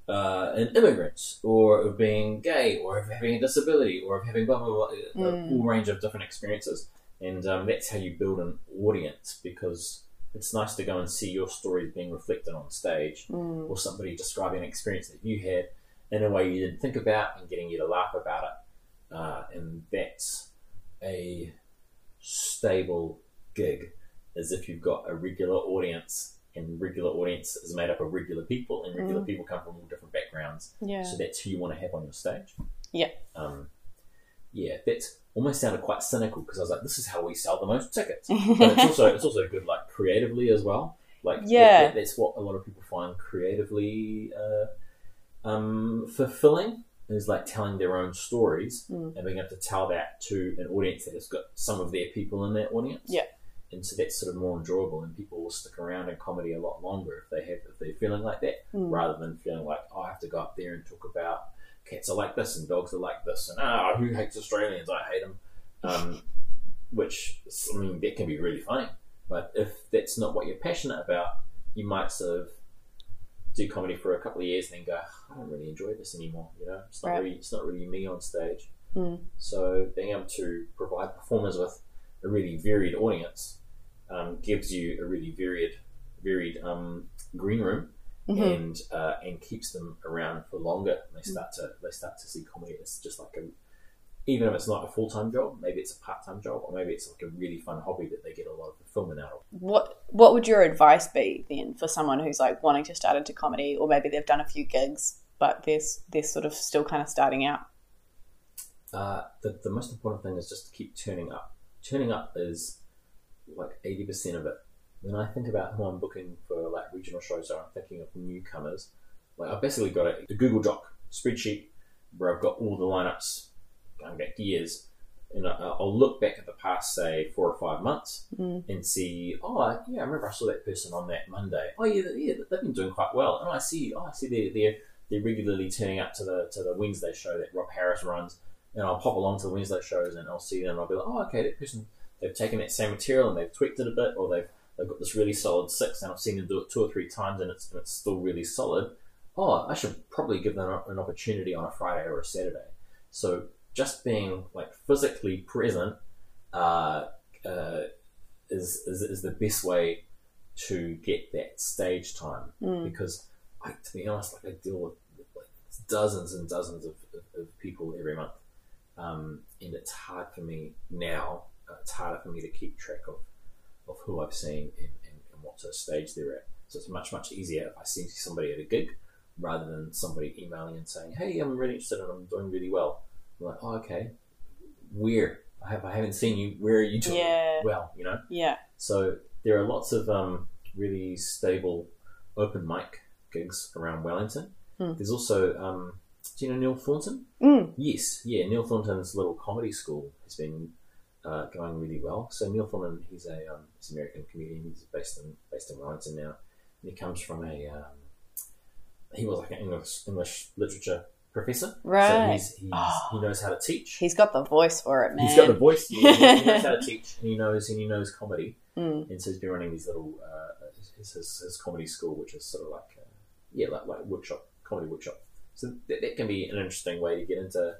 uh, an immigrant or of being gay or of having a disability or of having blah blah blah a Mm. whole range of different experiences and um, that's how you build an audience because it's nice to go and see your stories being reflected on stage Mm. or somebody describing an experience that you had in a way you didn't think about and getting you to laugh about it. Uh, and that's a stable gig, as if you've got a regular audience, and regular audience is made up of regular people, and regular Mm. people come from all different backgrounds. Yeah. So that's who you want to have on your stage. Yeah. Um, yeah, that almost sounded quite cynical because I was like, this is how we sell the most tickets. But it's also it's also good like creatively as well. Like that- Yeah. that- that's what a lot of people find creatively uh, um, fulfilling is like telling their own stories Mm. and being able to tell that to an audience that has got some of their people in that audience. Yeah. And so that's sort of more enjoyable, and people will stick around in comedy a lot longer if they have if they're feeling like that, Mm. rather than feeling like oh, I have to go up there and talk about cats are like this and dogs are like this, and ah, who hates Australians? I hate them. Um, which I mean that can be really funny, but if that's not what you're passionate about, you might sort of do comedy for a couple of years and then go, I don't really enjoy this anymore. You know, it's not Right. really it's not really me on stage. Mm. So being able to provide performers with a really varied audience um, gives you a really varied varied um, green room Mhm. and uh, and keeps them around for longer. They start to they start to see comedy as just like a even if it's not a full time job, maybe it's a part time job, or maybe it's like a really fun hobby that they get a lot of fulfillment out of. What What would your advice be then for someone who's like wanting to start into comedy, or maybe they've done a few gigs, but they're they're sort of still kind of starting out? Uh, the, the most important thing is just to keep turning up. Turning up is like 80% of it. When I think about who I'm booking for like regional shows, or I'm thinking of newcomers, like I've basically got a, a Google Doc spreadsheet where I've got all the lineups going back years. And I'll look back at the past, say, four or five months Mm. and see, oh, yeah, I remember I saw that person on that Monday. Oh, yeah, yeah, they've been doing quite well. And I see, oh, I see they're, they're, they're regularly turning up to the, to the Wednesday show that Rob Harris runs and I'll pop along to the Wednesday shows and I'll see them and I'll be like, oh, okay, that person, they've taken that same material and they've tweaked it a bit or they've, they've got this really solid six and I've seen them do it two or three times and it's, and it's still really solid. Oh, I should probably give them an opportunity on a Friday or a Saturday. So just being like physically present uh, uh, is, is, is the best way to get that stage time Mm. because I, to be honest, like I deal with like dozens and dozens of, of, of people every month, um, and it's hard for me now. It's harder for me to keep track of, of who I've seen and, and, and what sort of stage they're at. So it's much much easier if I see somebody at a gig rather than somebody emailing and saying, "Hey, I'm really interested and I'm doing really well." I'm like, "Oh, okay." where I have I haven't seen you. Where are you doing Yeah. well? You know. Yeah. So there are lots of um, really stable open mic gigs around Wellington. Hmm. There's also, um, do you know Neil Thornton? Mm. Yes, yeah. Neil Thornton's little comedy school has been uh, going really well. So Neil Thornton, he's a um, he's an American comedian. He's based in based in Wellington now, and he comes from a um, he was like an English English literature professor. So Right. he's, he's, Oh. he knows how to teach. He's got the voice for it, man. He's got the voice. Yeah, he knows how to teach, and he knows and he knows comedy. Mm. And so he's been running these little uh, his, his, his comedy school, which is sort of like uh, yeah, like like workshop comedy workshop. So that, that can be an interesting way to get into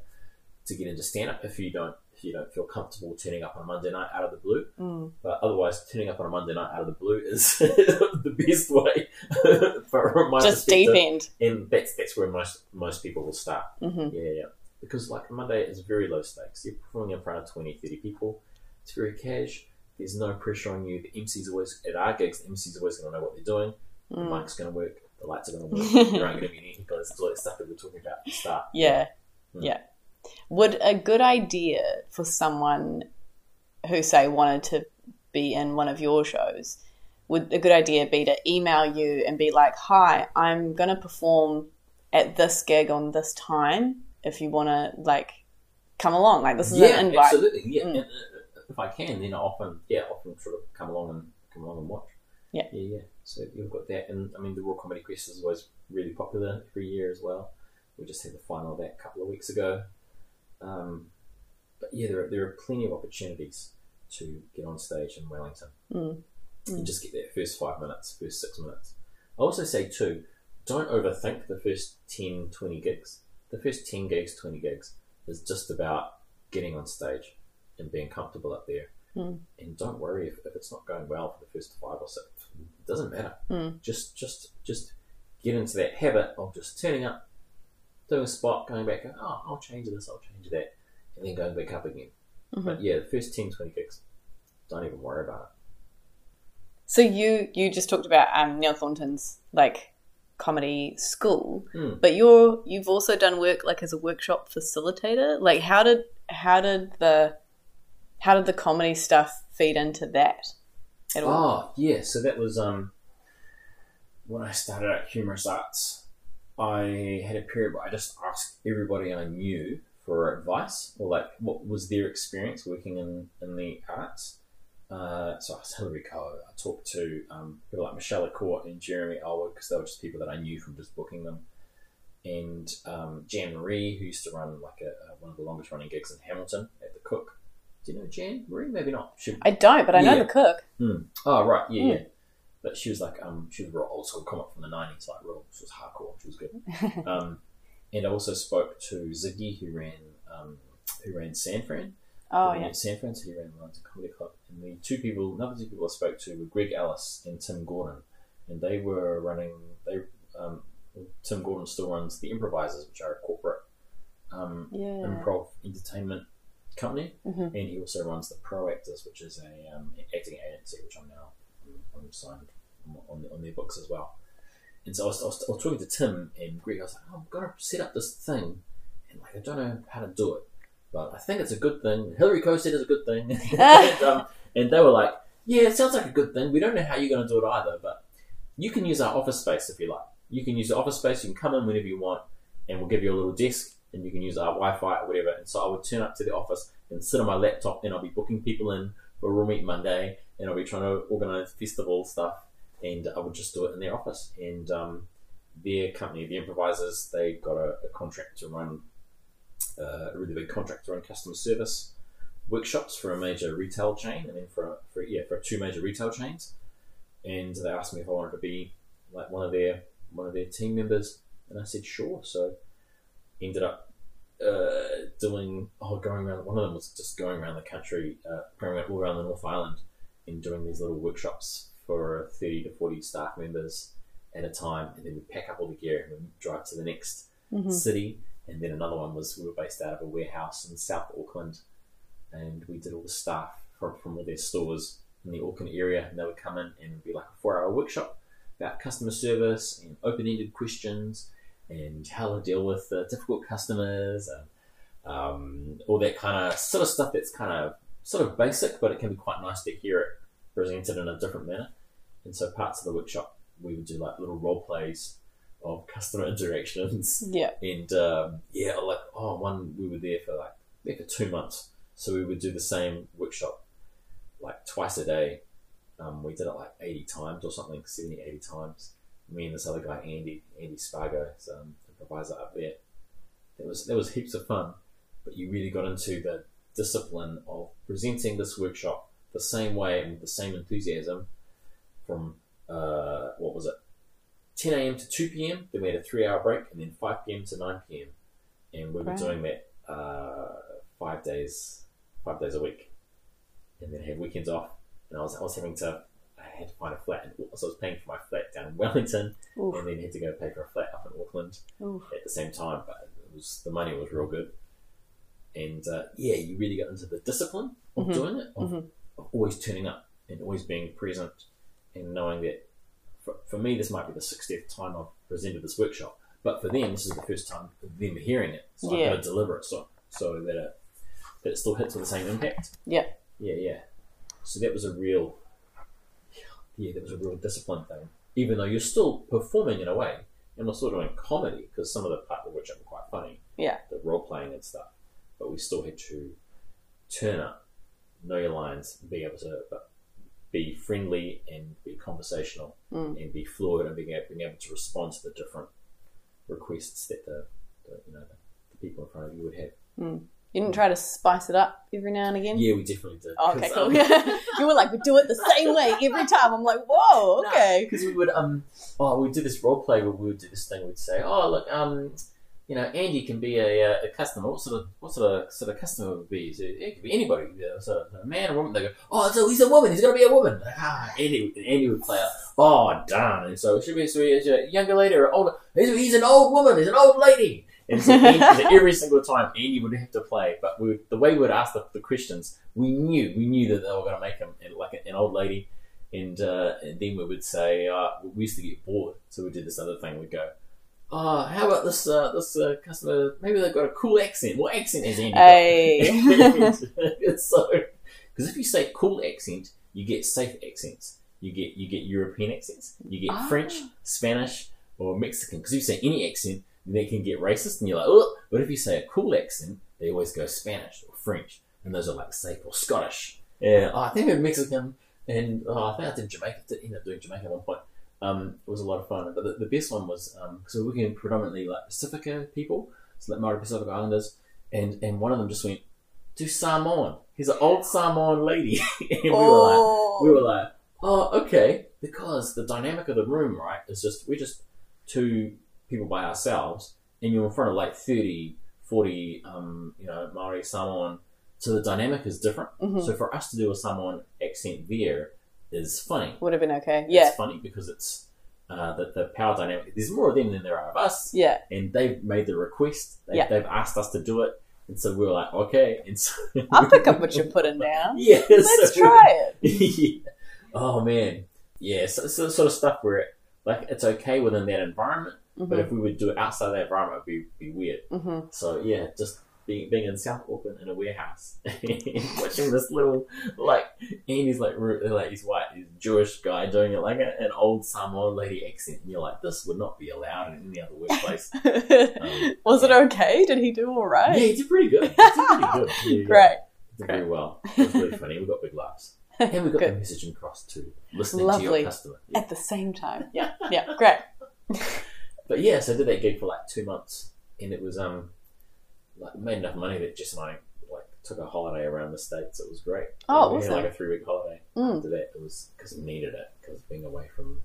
to get into stand up if you don't if you don't feel comfortable turning up on a Monday night out of the blue. Mm. But otherwise, turning up on a Monday night out of the blue is the best way from my Just deep end. And that's that's where most most people will start. hmm Yeah, yeah. Because like Monday is very low stakes. You're performing in front of 20, 30 people. It's very cash. There's no pressure on you. The MC's always at our gigs. The MC's always going to know what they're doing. The Mm. mic's going to work. The lights are going to work. there aren't going to be any hiccups. All that stuff that we're talking about at the start. Yeah. Mm. Yeah. Would a good idea for someone who, say, wanted to be in one of your shows, would a good idea be to email you and be like, hi, I'm going to perform at this gig on this time. If you want to, like, come along. Like, this is yeah, an invite. absolutely. Yeah, Mm. uh, if I can, then I often, yeah, often sort of come along and come along and watch. Yeah. yeah, yeah. So you've got that, and I mean, the Raw Comedy Quest is always really popular every year as well. We just had the final of that a couple of weeks ago. Um, but yeah, there are, there are plenty of opportunities to get on stage in Wellington. Mm. And just get that first five minutes, first six minutes. I also say too, don't overthink the first 10, 20 gigs. The first 10 gigs, 20 gigs is just about getting on stage and being comfortable up there. Mm. And don't worry if, if it's not going well for the first five or six. It doesn't matter. Mm. Just just just get into that habit of just turning up, doing a spot, going back, going, oh, I'll change this, I'll change that, and then going back up again. Mhm. But yeah, the first 10, 20 gigs, don't even worry about it. So you you just talked about um, Neil Thornton's like comedy school, Mm. but you're you've also done work like as a workshop facilitator. Like how did how did the how did the comedy stuff feed into that at all? Oh, yeah. So that was um when I started at Humorous Arts. I had a period where I just asked everybody I knew for advice or like what was their experience working in, in the arts. Uh, so I was Hilary Coe. I talked to um, people like Michele A'Court and Jeremy Elwood because they were just people that I knew from just booking them. And um, Jan Marie, who used to run like a, a, one of the longest running gigs in Hamilton at the Cook. Do you know Jan Marie? Maybe not. She, I don't, but I know the cook. Oh right, yeah, Mm. yeah. But she was like, um, she was real old school comic from the nineties, like real. She was hardcore. She was good. um, and I also spoke to Ziggy, who ran, um, who ran San Fran. Oh yeah. San Fran, so he ran Wellington Comedy Club. And the two people, another two people I spoke to were Greg Ellis and Tim Gordon, and they were running. They, um, Tim Gordon still runs the Improvisers, which are a corporate um, Yeah. improv entertainment company, Mhm. and he also runs the Pro Actors, which is a um, acting agency, which I'm now Signed on, on their books as well. And so I was, I was, I was talking to Tim and Greg. I was like, oh, I'm gonna set up this thing, and like I don't know how to do it, but I think it's a good thing. Hilary Coe said it's a good thing, and, um, and they were like, yeah, it sounds like a good thing. We don't know how you're gonna do it either, but you can use our office space if you like. You can use the office space. You can come in whenever you want, and we'll give you a little desk, and you can use our Wi-Fi or whatever. And so I would turn up to the office and sit on my laptop, and I'll be booking people in for Raw Meat Monday, and I'll be trying to organise festival stuff, and I would just do it in their office. And um, their company, the Improvisers, they got a, a contract to run uh, a really big contract to run customer service workshops for a major retail chain, and then for for yeah for two major retail chains. And they asked me if I wanted to be like one of their one of their team members, and I said sure. So ended up uh, doing oh going around. One of them was just going around the country, uh, going around, all around the North Island, and doing these little workshops for thirty to forty staff members at a time, and then we pack up all the gear and drive to the next Mhm. city. And then another one was we were based out of a warehouse in South Auckland, and we did all the staff from, from all their stores in the Auckland area, and they would come in and be like a four-hour workshop about customer service and open-ended questions and how to deal with uh, difficult customers and um, all that kind of sort of stuff that's kind of sort of basic, but it can be quite nice to hear it presented in a different manner. And so parts of the workshop we would do like little role plays of customer interactions Yeah. and um, yeah, like oh, one we were there for like there for two months, so we would do the same workshop like twice a day. Um, we did it like eighty times or something, 70, 80 times. Me and this other guy, Andy, Andy Spargo, is um, improviser up there. It was there was heaps of fun, but you really got into the discipline of presenting this workshop the same way and with the same enthusiasm from uh, what was it 10 a.m. to 2 p.m. Then we had a three hour break, and then 5 p.m. to 9 p.m. And we were Right. doing that uh, five days, five days a week, and then had weekends off. And I was, I was having to, I had to find a flat, in, so I was paying for my flat down in Wellington, Oof. and then had to go pay for a flat up in Auckland Oof. at the same time. But it was the money was real good, and uh, yeah, you really got into the discipline of Mhm. doing it, of, Mhm. of always turning up and always being present, and knowing that for, for me this might be the sixtieth time I've presented this workshop, but for them this is the first time of them hearing it, so Yeah. I've got to deliver it so so that it that it still hits with the same impact. Yeah. yeah, yeah. So that was a real, yeah, that was a real discipline thing. Even though you're still performing in a way, and we're still doing comedy because some of the part of which are quite funny, Yeah. the role playing and stuff. But we still had to turn up, know your lines, be able to but be friendly and be conversational Mm. and be fluid and being able, being able to respond to the different requests that the, the you know the, the people in front of you would have. You didn't try to spice it up every now and again? Yeah, we definitely did. Oh, okay, cool. um, you were like, we do it the same way every time. I'm like, whoa, okay. because we would um oh we did this role play where we would do this thing we'd say oh look um you know Andy can be a, uh, a customer. What sort of what sort of sort of customer would be? So it could be anybody. You know, of a man or woman? They go oh so he's a woman. He's gonna be a woman. Ah Andy Andy would play out oh darn. And so it should be so he's a younger lady or older he's, he's an old woman. He's an old lady. And so, Andy, so every single time Andy would have to play. But we, the way we would ask the, the questions we knew we knew that they were to make him like an old lady. And, uh, and then we would say, uh, we used to get bored, so we did this other thing. We'd go, oh, how about this uh, this uh, customer? Maybe they've got a cool accent. What accent has Andy? Hey. so because if you say cool accent, you get safe accents. You get you get European accents. You get Ah. French, Spanish, or Mexican. Because if you say any accent, they can get racist, and you're like, oh. But if you say a cool accent, they always go Spanish or French, and those are like safe or Scottish. Yeah, oh, I think we're Mexican, and oh, I think I did Jamaica. Did end up doing Jamaica at one point. Um, it was a lot of fun. But the, the best one was because we we're working predominantly like Pacifica people, so like Maori Pacific Islanders, and and one of them just went, "Do Samoan." He's an old Samoan lady, and we were like, oh. we were like, oh, okay, because the dynamic of the room, right, is just we're just two people by ourselves, and you're in front of like 30, 40, um, you know, Maori Samoan. So the dynamic is different. Mhm. So for us to do a Samoan accent there is funny. Would have been okay. Yeah. It's funny because it's uh, the, the power dynamic. There's more of them than there are of us, Yeah. and they've made the request. They, Yeah. They've asked us to do it, and so we were like, okay. And so I'll pick up what you're putting down. Yeah, Let's so- try it. yeah. Oh man, yeah. So, so sort of stuff where like it's okay within that environment, but if we would do it outside that environment, it'd be, be weird. Mm-hmm. So yeah, just being being in South Auckland in a warehouse, watching this little like Andy's like like he's white, he's a Jewish guy doing it like a, an old Samoan lady accent, and you're like, this would not be allowed in any other workplace. Um, Was it okay? Did he do all right? Yeah, he did pretty good. He did pretty good. Yeah, yeah. Great. Did very well. It was really funny. We got big laughs. And we got the message across to listening to your customer. Yeah. At the same time. Yeah. Yeah. Great. But yeah, so I did that gig for like two months, and it was um like made enough money that Jess and I like took a holiday around the states. It was great. Oh, we had awesome. like a three week holiday. Mm. After that, it was because we needed it because being away from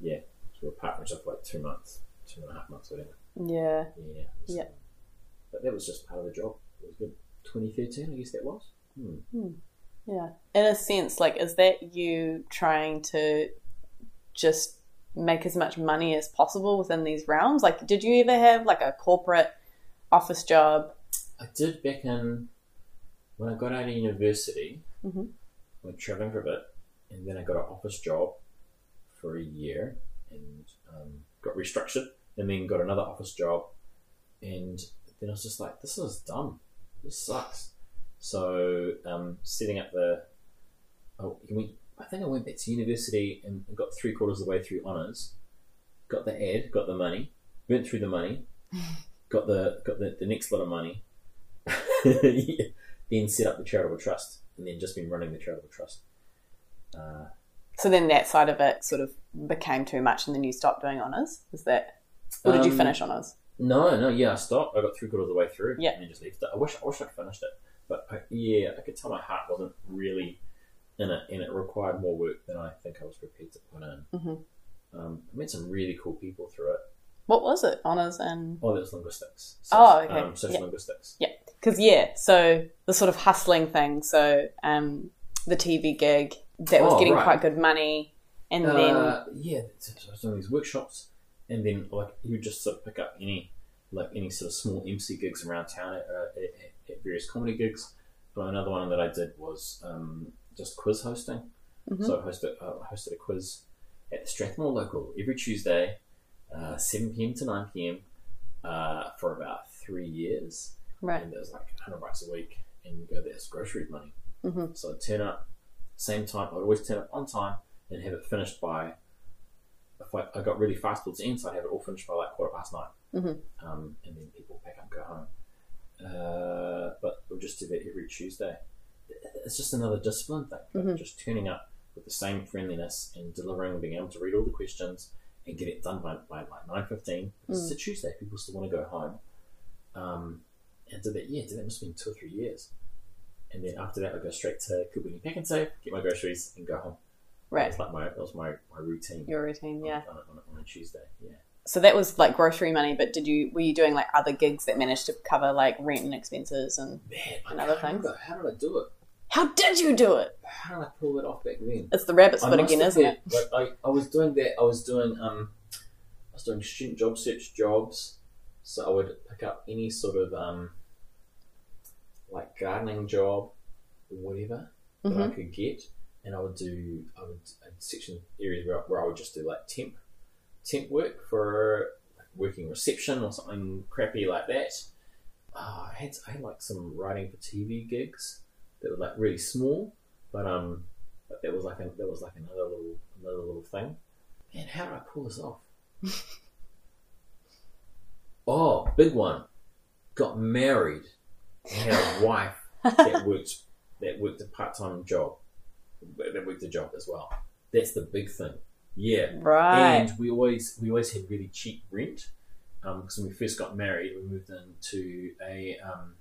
yeah, we were partners for like two months, two and a half months, whatever. Yeah. Yeah. was- Yeah. But that was just part of the job. It was good. 2013, I guess that was. Hmm. Yeah. In a sense, like, is that you trying to just make as much money as possible within these realms? Like, did you ever have like a corporate office job? I did back in when I got out of university. Mhm. I went traveling for a bit, and then I got an office job for a year, and um, got restructured, and then got another office job, and then I was just like, "This is dumb. this sucks. So um, setting up the, oh, we, I think I went back to university and got three quarters of the way through honors, got the ad, got the money, went through the money, got the got the, the next lot of money, then set up the charitable trust, and then just been running the charitable trust. Uh, So then that side of it sort of became too much, and then you stopped doing honors. Is that, or did you Um, finish honors? No, no, yeah, I stopped. I got three quarters of the way through, Yeah. and just left it. I wish, I wish I'd finished it, but I, yeah, I could tell my heart wasn't really in it, and it required more work than I think I was prepared to put in. Mhm. Um, I met some really cool people through it. What was it? Honors and Oh, was linguistics. Oh, okay. Um, social Yeah. linguistics. because yeah, so the sort of hustling thing. So um, the TV gig that was Oh, getting right. quite good money, and then Uh, yeah, so I was these workshops, and then like you would just sort of pick up any like any sort of small MC gigs around town at, uh, at, at- various comedy gigs. But another one that I did was um, just quiz hosting. Mhm. So I hosted uh, hosted a quiz at the Strathmore local every Tuesday, uh, seven pm to nine pm, uh, for about three years right, and was like 100 bucks a week, and you go there's groceries money. Mhm. So I'd turn up, same time, I'd always turn up on time and have it finished by, if I, I got really fast towards the end, so I'd have it all finished by like quarter past 9 Mhm. Um, and then people pack up and go home. Uh, but we'll just do that every Tuesday. It's just another discipline thing, Mhm. just turning up with the same friendliness and delivering, being able to read all the questions and get it done by, by like 9.15. Because it's a Tuesday, people still want to go home. Um, and did that, yeah, did that must have been two or three years. And then after that, I go straight to Kilbirnie Pack and Save, get my groceries, and go home. That right, was like my that was my, my routine. your routine, yeah. On, on, on a Tuesday, yeah. So that was like grocery money, but did you were you doing like other gigs that managed to cover like rent and expenses and Man, And other things? remember. How did I do it? How did you do it? How did I pull it off back then? It's the rabbit I spit again, isn't it? Like I, I was doing that. I was doing um, I was doing student job search jobs. So I would pick up any sort of um, like gardening job or whatever that I Mhm. could get, and I would do I would I'd section areas where, where I would just do like temp temp work for like working reception or something crappy like that. Oh, I had I had like some writing for TV gigs that were like really small, but um, but that was like a, that was like another little another little thing. Man, how did I pull this off? oh, big one. Got married. and had a wife that worked that worked a part time job. That worked a job as well. That's the big thing. Yeah. Right. And we always we always had really cheap rent because when we first got married, we moved into a um,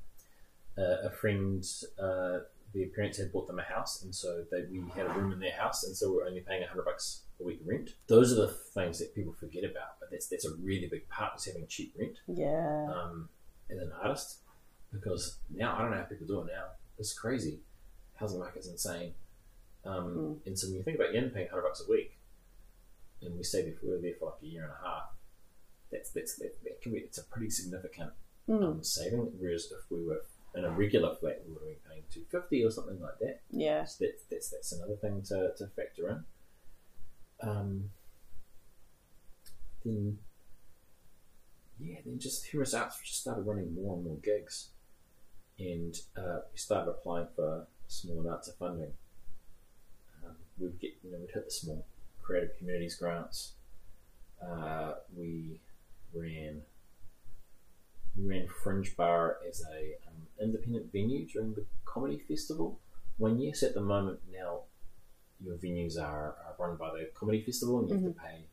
a, a friend. Uh, their parents had bought them a house, and so they, we had a room in their house, and so we are only paying hundred bucks a week rent. Those are the things that people forget about, but that's that's a really big part is having cheap rent yeah. um, as an artist because now I don't know how people do it now. It's crazy. Housing market's insane. Um, And so when you think about Yen paying hundred bucks a week, and we stayed there for, we were there for like a year and a half, that's that's that, that can be it's a pretty significant Mm. um, saving. Whereas if we were in a regular flat, we would have been paying two fifty or something like that. Yeah. So that's that's that's another thing to, to factor in. Um, then yeah, then just Humorous Arts just started running more and more gigs, and uh, we started applying for small amounts of funding. Um, we'd get you know we'd hit the small creative communities grants. Uh, we ran we ran Fringe Bar as a um, independent venue during the comedy festival When yes, at the moment now, your venues are, are run by the comedy festival, and you have to pay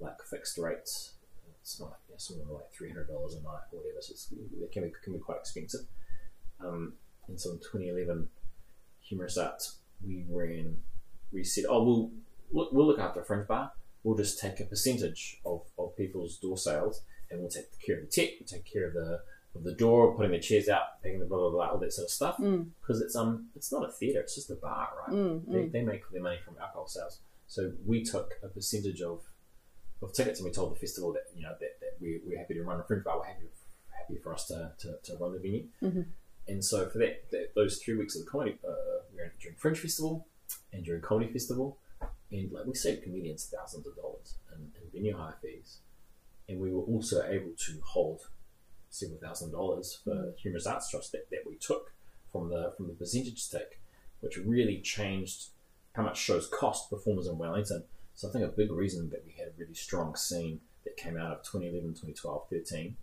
like fixed rates. It's not like you know, something like three hundred dollars a night or whatever. So it's, it can be can be quite expensive. Um, and so in 2011, Humorous Arts we ran. We said, oh, we'll look, we'll look after Fringe Bar. We'll just take a percentage of, of people's door sales, and we'll take care of the tech. We'll take care of the of the door, putting the chairs out, picking the blah blah blah, all that sort of stuff. Mm. Because it's um, it's not a theatre; it's just a bar, right? Mm, They, mm. they make their money from alcohol sales. So we took a percentage of of tickets, and we told the festival that you know that, that we, we're happy to run a fringe bar. We're happy happy for us to, to, to run the venue. Mhm. And so for that, that those three weeks of the comedy, uh, we it during Fringe Festival and during Comedy Festival, and like we saved comedians thousands of dollars in, in venue hire fees, and we were also able to hold several thousand dollars for Humorous Arts Trust that, that we took from the from the percentage stake, which really changed how much shows cost performers in Wellington. So I think a big reason that we had a really strong scene that came out of 2011, 2012, 13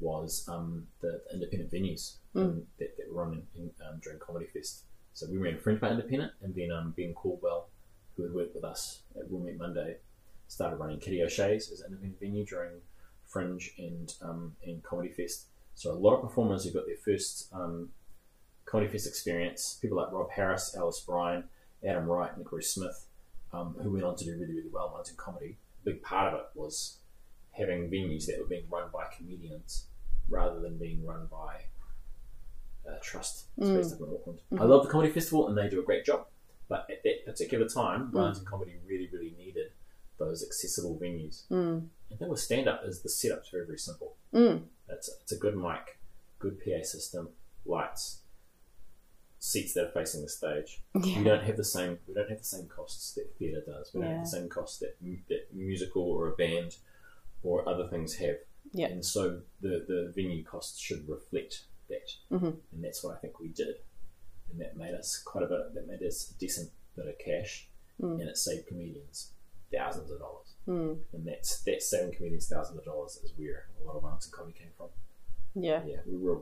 was um, the, the independent venues um, that, that were on in, um, during Comedy Fest. So we ran Fringe by Independent, and then um, Ben Caldwell, who had worked with us at Raw Meat Monday, started running Kitty O'Shea's as an independent venue during Fringe and um, and Comedy Fest. So a lot of performers who got their first um, Comedy Fest experience, people like Rob Harris, Alice Brine, Adam Wright, Nick Rhys Smith, um, who went on to do really, really well in comedy. A big part of it was having venues that were being run by comedians rather than being run by uh, Trust. It's based up in Auckland. I love the Comedy Festival and they do a great job. But at that particular time, Wellington Comedy really, really needed those accessible venues. Mm. And then with stand up is the setup's very, very simple. Mm. It's, it's a good mic, good PA system, lights, seats that are facing the stage. We don't have the same we don't have the same costs that theatre does. We don't have the same costs that, that musical or a band or other things have. Yeah. And so the, the venue costs should reflect that. Mhm. And that's what I think we did. And that made us quite a bit that made us a decent bit of cash Mm. and it saved comedians thousands of dollars. Mm. And that's that seven comedians thousands of dollars is where a lot of Wellington comedy came from. Yeah. Yeah, we were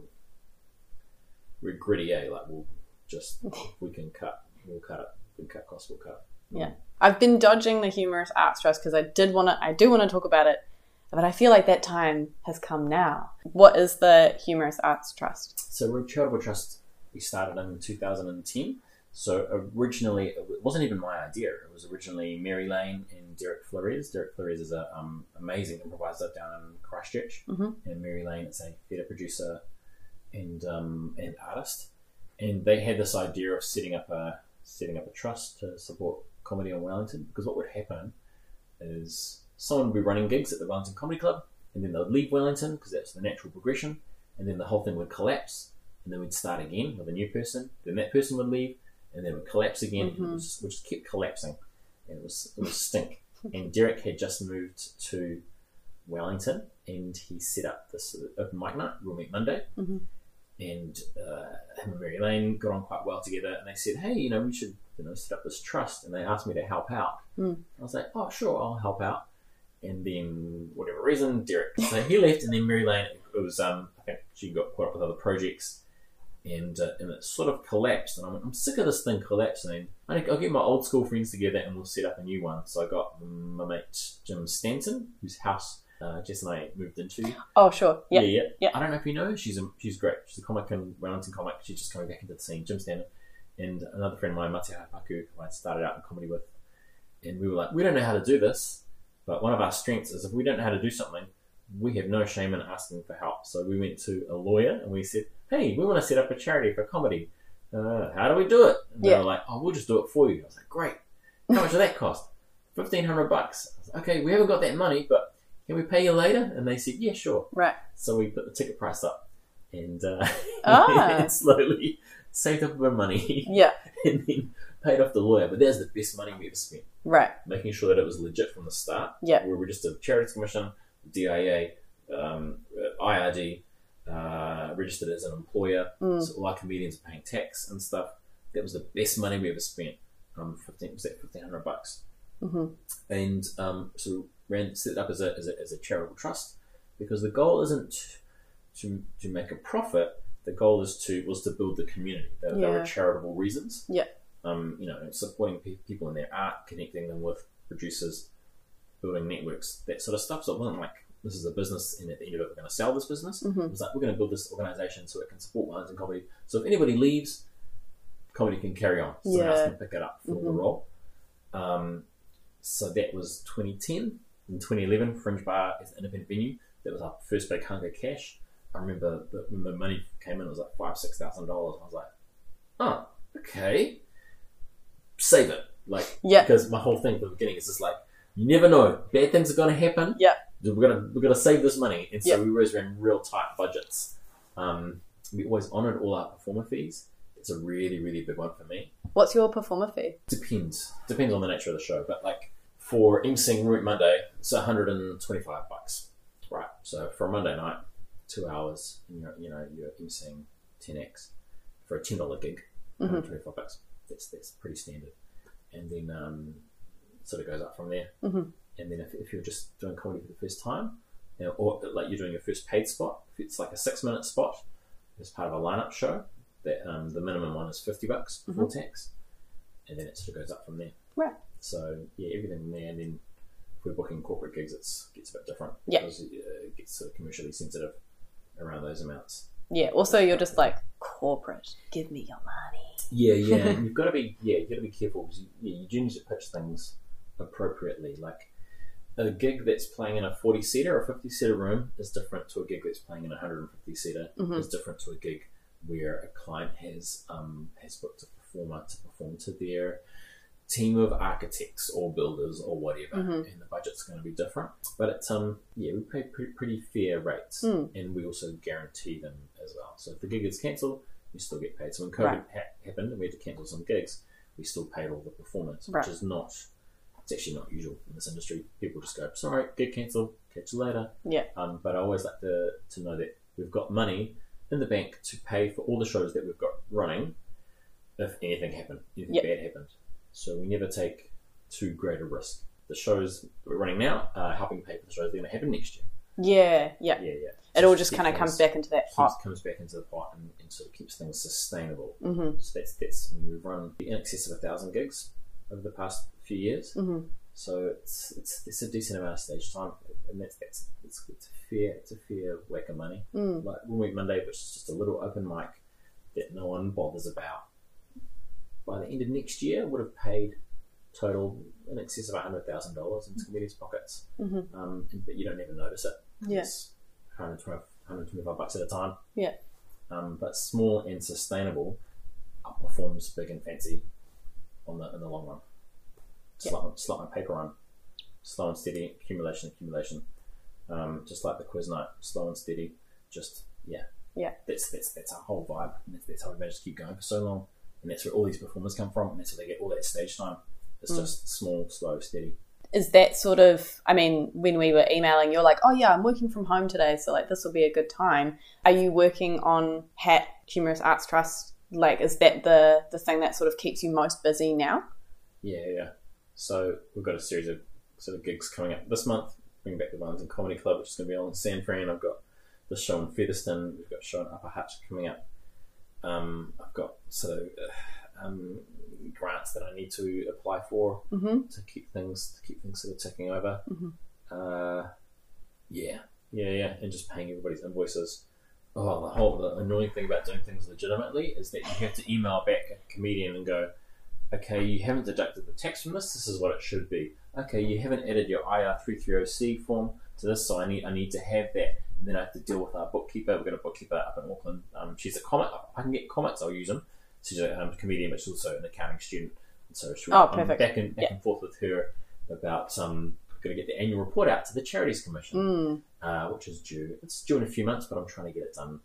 we're gritty, eh? Like we'll just we can cut, we'll cut it. We can cut costs, we'll cut. Yeah. I've been dodging the humorous arts trust because I did want to. I do want to talk about it, but I feel like that time has come now. What is the humorous arts trust? So we're a charitable trust. We started in 2010. So originally, it wasn't even my idea. It was originally Mary Lane and Derek Flores. Derek Flores is an um, amazing improviser down in Christchurch, Mhm. and Mary Lane is a theatre producer and um, and artist. And they had this idea of setting up a setting up a trust to support comedy in Wellington. Because what would happen is someone would be running gigs at the Wellington Comedy Club, and then they'd leave Wellington because that's the natural progression, and then the whole thing would collapse, and then we'd start again with a new person. Then that person would leave, and then it would collapse again. And it was we just kept collapsing, and it was it was stink. and Derek had just moved to Wellington, and he set up this open mic night. Raw Meat Monday. Mhm. And uh, him and Mary Lane got on quite well together, and they said, "Hey, you know, we should, you know, set up this trust." And they asked me to help out. Mm. I was like, "Oh, sure, I'll help out." And then, whatever reason, Derek, so he left, and then Mary Lane, it was, um, I think she got caught up with other projects, and uh, and it sort of collapsed. And I went, I'm sick of this thing collapsing. I think I'll get my old school friends together, and we'll set up a new one. So I got my mate Jim Stanton, whose house uh, Jess and I moved into. Oh, sure. Yeah. yeah, yeah. I don't know if you know her. She's a, she's great. She's a comic in Wellington comic. She's just coming back into the scene. Jim Stanton and another friend of mine, Mate Hapaku, who I started out in comedy with. And we were like, we don't know how to do this, but one of our strengths is if we don't know how to do something, we have no shame in asking for help. So we went to a lawyer and we said, hey, we want to set up a charity for comedy. Uh, how do we do it? And they Yeah. were like, oh, we'll just do it for you. I was like, great. How much did that cost? Fifteen hundred bucks. Like, okay, we haven't got that money, but can we pay you later? And they said, yeah, sure. Right. So we put the ticket price up, and, uh, Ah. and slowly saved up a bit of money, Yeah. and then paid off the lawyer. But that's the best money we ever spent, Right. making sure that it was legit from the start. Yeah. we registered Charities Commission, DIA, um, IRD, uh, registered as an employer. Mm. So all our comedians are paying tax and stuff. That was the best money we ever spent. Um, fifteen was that fifteen hundred bucks hmm and um, so ran set it up as a, as a as a charitable trust because the goal isn't to to make a profit. The goal is to was to build the community. They, they were charitable reasons. Yeah. Um, you know, supporting pe- people in their art, connecting them with producers, building networks, that sort of stuff. So it wasn't like this is a business, and at the end of it, we're going to sell this business. Mhm. It was like we're going to build this organization so it can support Wellington comedy. So if anybody leaves, comedy can carry on. Someone else Yeah. can pick it up for the Mhm. role. Um, so that was 2010. In 2011, Fringe Bar is an independent venue. That was our first big hunk of cash. I remember that when the money came in, it was like five, six thousand dollars. I was like, oh, okay, save it. Like, Yeah. because my whole thing from the beginning is just like, you never know, bad things are going to happen. Yeah. we're gonna we're gonna save this money, and so Yeah. we always ran real tight budgets. Um, we always honoured all our performer fees. It's a really, really big one for me What's your performer fee? depends depends on the nature of the show but like for emceeing root monday it's 125 bucks right so for a monday night two hours, and you're you know you're emceeing 10x for a ten dollar gig, Mhm. 125 bucks. That's that's pretty standard, and then um, sort of goes up from there. Mhm. And then if, if you're just doing comedy for the first time, you know, or like you're doing your first paid spot, if it's like a six minute spot as part of a lineup show, that um, the minimum one is 50 bucks before tax, and then it sort of goes up from there. Right. So yeah, everything there, and then if we're booking corporate gigs, it gets a bit different. Yeah. because uh, it gets sort of commercially sensitive around those amounts. Yeah. Also, you're just like corporate. Give me your money. Yeah, yeah. you've got to be yeah, you've got to be careful because you, yeah, you do need to pitch things appropriately. Like a gig that's playing in a forty seater or fifty seater room is different to a gig that's playing in a hundred and fifty seater. Mhm. Is different to a gig where a client has um, has booked a performer to perform to their team of architects or builders or whatever, Mhm. and the budget's going to be different. But it's um yeah, we pay pretty, pretty fair rates, Mm. and we also guarantee them as well. So if the gig is cancelled, you still get paid. So when COVID Right. ha- happened and we had to cancel some gigs, we still paid all the performers, Right. which is not. It's actually not usual in this industry. People just go, "Sorry, get cancelled. Catch you later." Yeah. Um, but I always like to to know that we've got money in the bank to pay for all the shows that we've got running. If anything happened, anything Yeah. bad happened, so we never take too great a risk. The shows that we're running now are helping pay for the shows that are going to happen next year. Yeah. Yeah. Yeah, yeah. It all just kind of comes back into that pot. comes back into the pot and, and sort of keeps things sustainable. Mm-hmm. So that's that's I mean, we've run in excess of a thousand gigs over the past few years. Mm-hmm. So it's it's it's a decent amount of stage time, and that's that's it's, it's a fair it's a fair whack of money. Mm. Like Raw Meat Monday, which is just a little open mic that no one bothers about. By the end of next year, would have paid total in excess of hundred thousand dollars into comedians' pockets. Mhm. Um, but you don't even notice it. Yeah. It's 120, 125 bucks at a time. Yeah. Um, but small and sustainable outperforms big and fancy on the in the long run. Slow, slow on paper run, slow and steady accumulation, accumulation. Um, just like the quiz night, slow and steady. Just yeah, Yeah. That's that's that's our whole vibe, and that's, that's how we managed to keep going for so long. And that's where all these performers come from, and that's where they get all that stage time. It's Mm. just small, slow, steady. Is that sort of? I mean, when we were emailing, you're like, "Oh yeah, I'm working from home today, so like this will be a good time." Are you working on Hat Humorous Arts Trust? Like, is that the the thing that sort of keeps you most busy now? Yeah, yeah. So we've got a series of sort of gigs coming up this month. Bring back the Wellington Comedy Club, which is going to be on San Fran. I've got the show in Featherston. We've got a show in Upper Hutt coming up. Um, I've got sort of uh, um, grants that I need to apply for Mm-hmm. to keep things to keep things sort of ticking over. Mhm. Uh, yeah, yeah, yeah, and just paying everybody's invoices. Oh, the whole the annoying thing about doing things legitimately is that you have to email back a comedian and go, okay, you haven't deducted the tax from this. This is what it should be. Okay, you haven't added your IR three three zero C form to this, so I need I need to have that. And then I have to deal with our bookkeeper. We've got a bookkeeper up in Auckland. Um, she's a comic. I can get comics. I'll use them. She's a um, comedian, but she's also an accounting student. And so she, Oh, I'm perfect. back and back Yeah. and forth with her about um, going to get the annual report out to the Charities Commission, Mm. uh, which is due. It's due in a few months, but I'm trying to get it done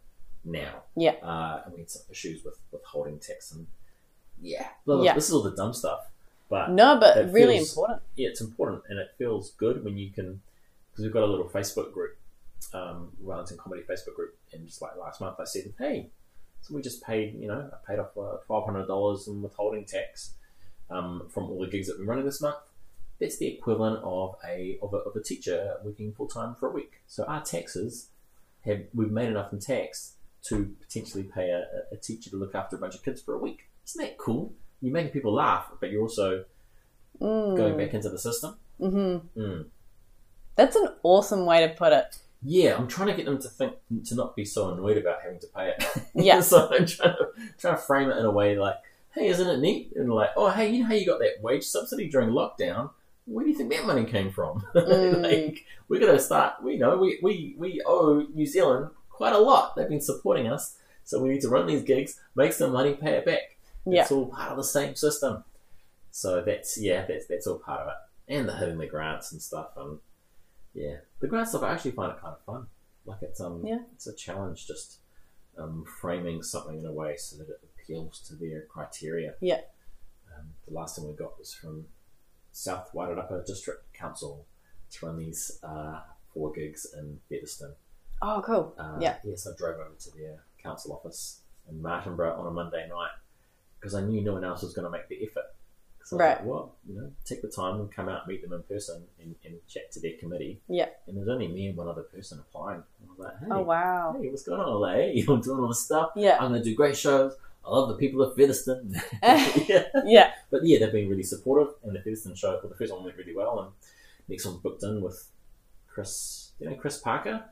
now. Yeah. Uh, and we had some issues with withholding tax and yeah, Blah, Yeah. This is all the dumb stuff, but No, but It really feels- important. yeah, it's important and it feels good when you can because we've got a little Facebook group, um, Wellington Comedy Facebook group, and just like last month I said, hey, so we just paid, you know, I paid off uh, twelve hundred dollars in withholding tax um, from all the gigs that we've been running this month. That's the equivalent of a of a, of a teacher working full time for a week. So our taxes have we've made enough in tax to potentially pay a, a teacher to look after a bunch of kids for a week. Isn't that cool? You're making people laugh, but you're also Mm. going back into the system. hmm Mm. That's an awesome way to put it. Yeah, I'm trying to get them to think to not be so annoyed about having to pay it. Yeah. so I'm trying to trying to frame it in a way like, hey, isn't it neat? And like, oh, hey, you know how you got that wage subsidy during lockdown? Where do you think that money came from? Mm. like, we're gonna start. We know we, we we owe New Zealand quite a lot. They've been supporting us, so we need to run these gigs, make some money, pay it back. Yeah. It's all part of the same system. So that's yeah, that's that's all part of it, and the hitting the grants and stuff, and yeah, the grant stuff. I actually find it kind of fun. Like it's um, Yeah. it's a challenge just um, framing something in a way so that it appeals to their criteria. Yeah. Um, the last one we got was from South Wairarapa District Council to run these uh, four gigs in Featherston. Oh, cool. Uh, Yeah. Yes, I drove over to their council office in Martinborough on a Monday night because I knew no one else was going to make the effort. So Right. like, well, you know, take the time and come out meet them in person and, and chat to their committee. Yeah. And there's only me and one other person applying. And I was like, oh, hey, Oh, wow. hey, what's going on, LA? I'm doing all this stuff. Yeah. I'm going to do great shows. I love the people of Featherston. yeah. Yeah. But yeah, they've been really supportive, and the Featherston show, well, the first one went really well, and next one's booked in with Chris, you know, Chris Parker?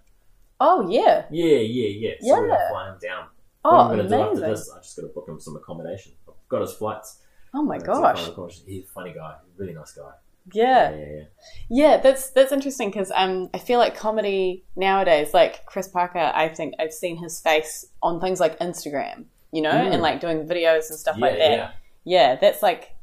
Oh, yeah. Yeah, yeah, yeah. So we're Yeah. flying down. Oh, what I'm going to do after this, I just got to book him some accommodation. I've got his flights. Oh, my gosh. He's a funny guy, really nice guy. Yeah. yeah, yeah. yeah. Yeah, that's that's interesting because um, I feel like comedy nowadays, like Chris Parker, I think I've seen his face on things like Instagram, you know, Mm. and like doing videos and stuff yeah, like that. yeah. Yeah, that's like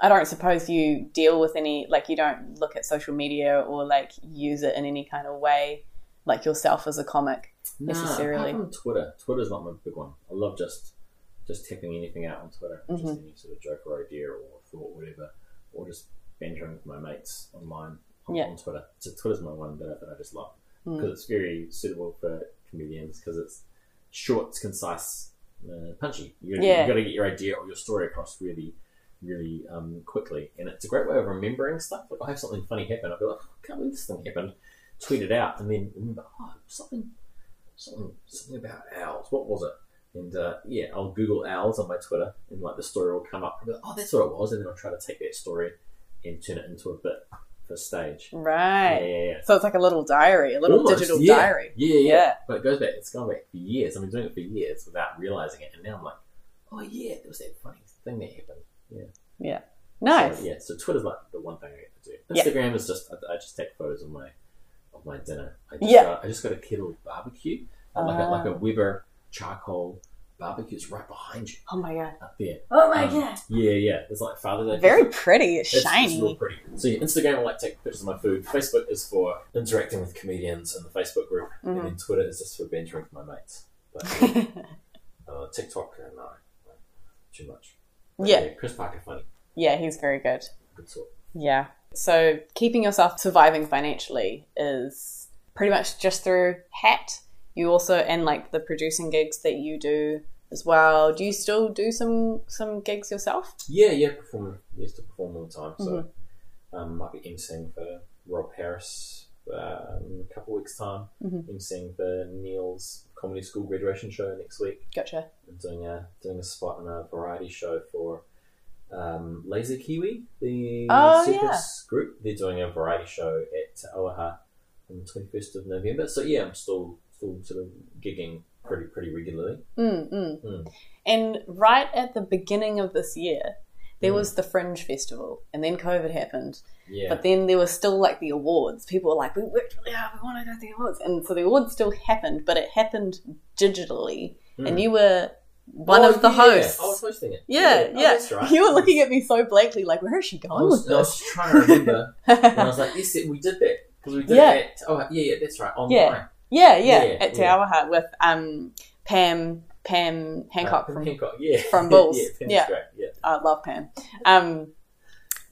I don't suppose you deal with any like you don't look at social media or like use it in any kind of way like yourself as a comic. Nah, necessarily. apart from Twitter. Twitter's not my big one. I love just just typing anything out on Twitter, just Mhm. any sort of joke or idea or thought, whatever, or just bantering with my mates online on, Yeah. on Twitter. So Twitter's my one that, I- that I just love Mm. because it's very suitable for comedians because it's short, it's concise, uh, punchy. You, Yeah. You've got to get your idea or your story across really, really um, quickly, and it's a great way of remembering stuff. Like I have something funny happen, I'll be like, oh, I can't believe this thing happened. Tweet it out, and then remember, oh, something, something, something about owls. What was it? And uh, yeah, I'll Google owls on my Twitter, and like the story will come up. Like, oh, that's what it was, and then I'll try to take that story and turn it into a bit for stage. Right. Yeah, yeah, yeah. So it's like a little diary, a little Almost, digital diary. Yeah, yeah. But it goes back. It's gone back for years. I've been doing it for years without realizing it, and now I'm like, oh yeah, there was that funny thing that happened. Yeah. Yeah. Nice. So, yeah. So Twitter's like the one thing I get to do. Instagram is just I, I just take photos of my my dinner. I just Yeah. got, I just got a kettle barbecue, uh, like a like a Ah. Weber charcoal barbecue. It's right behind you Oh my god. up there. Oh my Um, god. Yeah, yeah. It's like Father's Day. Very pretty. It's, It's, it's shiny. real pretty. So yeah, Instagram, I like to take pictures of my food. Facebook is for interacting with comedians in the Facebook group, and Mhm. then Twitter is just for bantering with my mates. But uh, TikTok, uh, no, no, too much. But, Yeah. Chris Parker, funny, yeah, he's very good. good sort. Yeah. So keeping yourself surviving financially is pretty much just through Hat. You also and like the producing gigs that you do as well. Do you still do some some gigs yourself? Yeah, yeah, perform. Used to perform all the time, so Mm-hmm. um, might be emceeing for Rob Harris um, in a couple of weeks' time. Mhm. Emceeing for Neil's comedy school graduation show next week. Gotcha. I'm doing a doing a spot in a variety show for um, Laser Kiwi, the Oh, circus group. They're doing a variety show at Auaha on the twenty first of November. So yeah, I'm still still sort of gigging pretty pretty regularly. Mm, mm. Mm. And right at the beginning of this year, there Mm. was the Fringe Festival, and then COVID happened. Yeah, But then there was still like the awards. People were like, "We worked really hard. We want to go to the awards," and so the awards still happened, but it happened digitally, Mm. and you were one Oh, of the yeah, hosts. I was hosting it. Yeah, Oh, yeah. that's right. You were looking at me so blankly, like, where is she I going was, with I was this? trying to remember, and I was like, "Yes, we did that because we did Yeah. that." Oh, yeah, yeah, that's right. Online. Yeah. yeah, yeah, Yeah, at Te. Auaha with um, Pam Pam Hancock Uh, from Hancock, yeah, from Bulls. yeah, Pam's Yeah. great. Yeah. I love Pam. Um,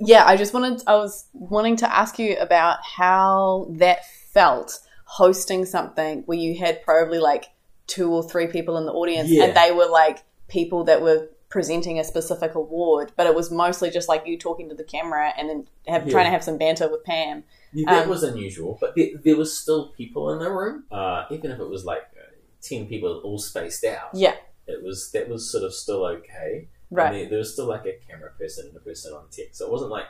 yeah, I just wanted, I was wanting to ask you about how that felt hosting something where you had probably like two or three people in the audience Yeah. and they were like people that were presenting a specific award, but it was mostly just like you talking to the camera and then have, Yeah. trying to have some banter with Pam. Yeah, that Um, was unusual, but there, there was still people in the room. Uh, even if it was like uh, ten people all spaced out, Yeah, it was that was sort of still okay. right. And there, there was still like a camera person and a person on tech, so it wasn't like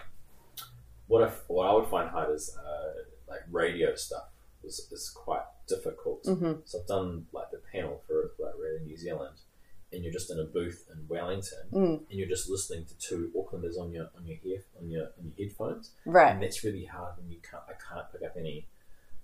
what if what I would find hard is uh, like radio stuff is, is quite difficult. hmm So I've done like the panel for like Radio New Zealand, and you're just in a booth in Wellington, Mm. and you're just listening to two Aucklanders on your on your ear on your on your headphones Right. and that's really hard when you can't. I can't pick up any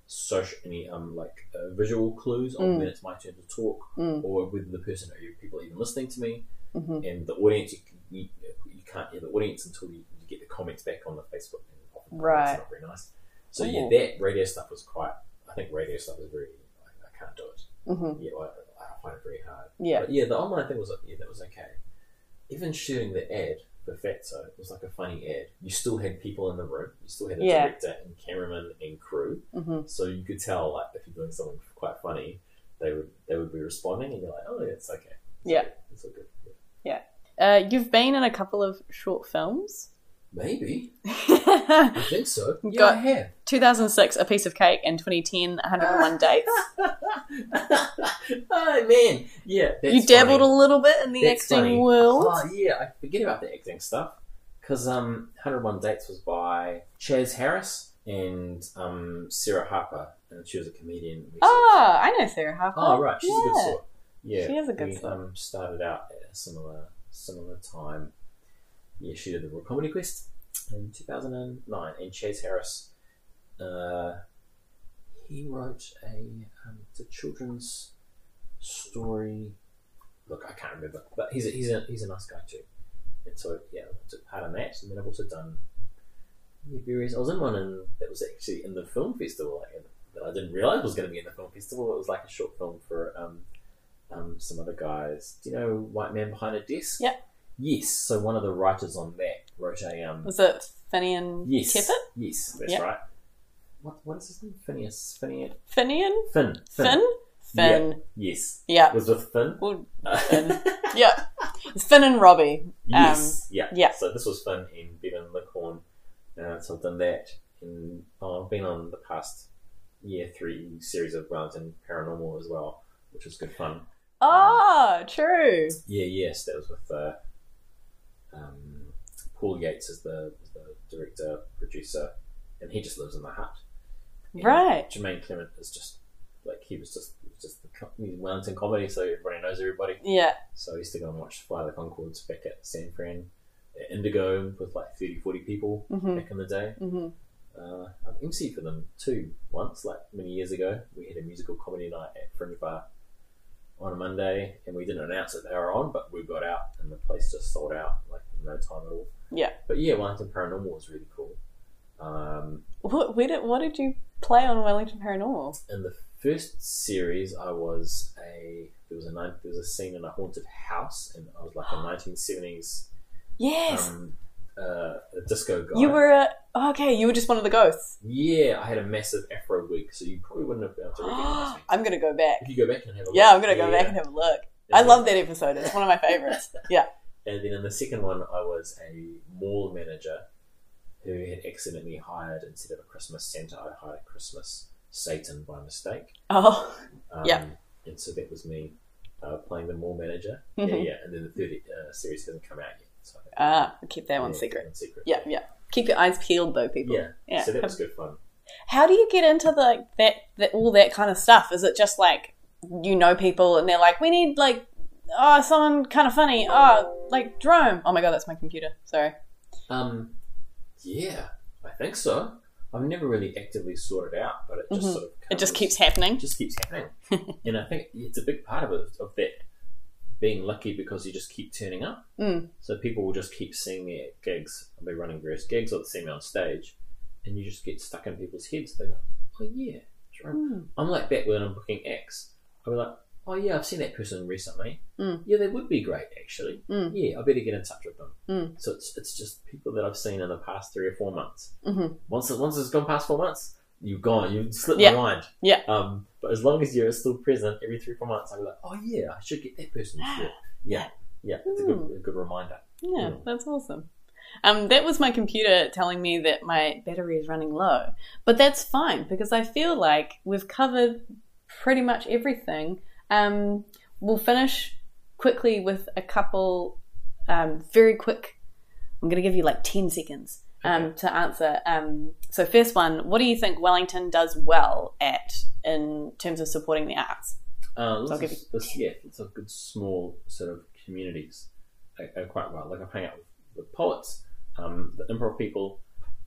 social, any um like uh, visual clues on Mm. when it's my turn to talk, Mm. or whether the person or you people are even listening to me, hmm and the audience you, you, you can't hear the audience until you, you get the comments back on the Facebook. And often Right. it's not very nice. So yeah, that radio stuff was quite. I think radio stuff is very. I, I can't do it. hmm Yeah, I, I find it very hard. Yeah. But yeah, the online thing was yeah, that was okay. Even shooting the ad for Fatso it was like a funny ad. You still had people in the room. You still had a Yeah. director and cameraman and crew. hmm So you could tell like if you're doing something quite funny, they would they would be responding, and you're like, oh, it's okay. It's Yeah. okay. it's all good. Yeah. Uh, you've been in a couple of short films. Maybe I think so. Yeah, Got- I have. 2006, A Piece of Cake, and 2010, 101 Dates. oh man, yeah. You dabbled funny. a little bit in the That's acting funny. world. Oh yeah, I forget about the acting stuff because um, 101 Dates was by Chaz Harris and um, Sarah Harper, and she was a comedian. We sort of- Oh, I know Sarah Harper. Oh right, she's a good Yeah. sort. Yeah, She is a good we, sort. Um, started out at a similar similar time. Yeah, she did the Raw Comedy Quest in two thousand and nine, and Chaz Harris, uh, he wrote a um, it's a children's story. Look, I can't remember, but he's a, he's a he's a nice guy too. And so yeah, I took part in that, and then I've also done various. I was in one in, that was actually in the film festival. Like, that I didn't realize was going to be in the film festival. It was like a short film for um, um, some other guys. Do you know White Man Behind a Desk? Yep. Yes. So one of the writers on that wrote a um. Was it Finian Yes. Teppett? Yes, that's Yep. right. What what is his name? Phineas. Phineas. Finian? Finn. Finn? Finn. Yes. Yeah. Was with Finn. Well, Finn. yeah. It's Finn and Robbie. yes. yeah. yeah. So this was Finn and Bevan Lickhorn. Uh, so I've done that. And oh, I've been on the past year three series of Wellington Paranormal as well, which was good fun. Oh, true. Yeah, yes, that was with uh, um, Paul Yates is the, as the director, producer, and he just lives in the Hutt. And Right. Jemaine Clement is just like he was just he was just the he's Wellington comedy, so everybody knows everybody. Yeah. So I used to go and watch Flight of the Conchords back at San Fran, at Indigo with like 30, 40 people hmm back in the day. hmm Uh, I've emceed for them too once, like many years ago. We had a musical comedy night at Fringe Bar on a Monday, and we didn't announce that they were on, but we got out, and the place just sold out like in no time at all. Yeah. But yeah, Wellington Paranormal was really cool. Um, What, did, what did you play on Wellington Paranormal? in the first series, I was a there was a there was a scene in a haunted house, and I was like a nineteen seventies Yes. um, uh, a disco guy. you were a. Okay, you were just one of the ghosts. yeah, I had a massive afro wig, so you probably wouldn't have been able to recognize me. I'm going to go back. If you go back and have a look, Yeah, I'm going to go yeah. back and have a look. I love that episode. It's one of my favorites. Yeah. And then in the second one, I was a mall manager who had accidentally hired instead of a Christmas Santa, I hired a Christmas Satan by mistake. Oh, Um, Yeah. And so that was me uh, playing the mall manager. Yeah, Mhm. yeah. And then the third uh, series hasn't come out yet. So ah, keep that one yeah, secret. secret. Yeah, yeah. Keep your eyes peeled, though, people. Yeah. Yeah. So that was good fun. How do you get into the, like that, that all that kind of stuff? Is it just like you know people and they're like, we need like oh someone kind of funny, oh like Jerome. Oh my god, that's my computer. Sorry. Um, yeah, I think so. I've never really actively sought it out, but it just Mhm. sort of It just keeps happening. just keeps happening. and I think it's a big part of it of that being lucky because you just keep turning up. Mm. So people will just keep seeing me at gigs. I'll be running various gigs or see me on stage, and you just get stuck in people's heads. They go, "Oh yeah, Jerome." Mm. I'm like that when I'm booking acts. I'll be like, "Oh yeah, I've seen that person recently. Mm. Yeah, they would be great actually. Mm. Yeah, I better get in touch with them." Mm. So it's it's just people that I've seen in the past three or four months. Mhm. Once once it's gone past four months, you've gone. You've slipped Yeah. my mind. Yeah. Um, but as long as you're still present every three four months, I'm like, oh yeah, I should get that person. Yeah, yeah, yeah. It's a good a good reminder. Yeah, Mm. that's awesome. Um, that was my computer telling me that my battery is running low. But that's fine because I feel like we've covered pretty much everything. Um, we'll finish quickly with a couple um, very quick. I'm going to give you like 10 seconds um, to answer. Um, so, first one what do you think Wellington does well at in terms of supporting the arts? Uh, So this, is, this, yeah, it's a good small sort of communities uh, uh, quite well. Like I hang out with, with poets, um, the improv people,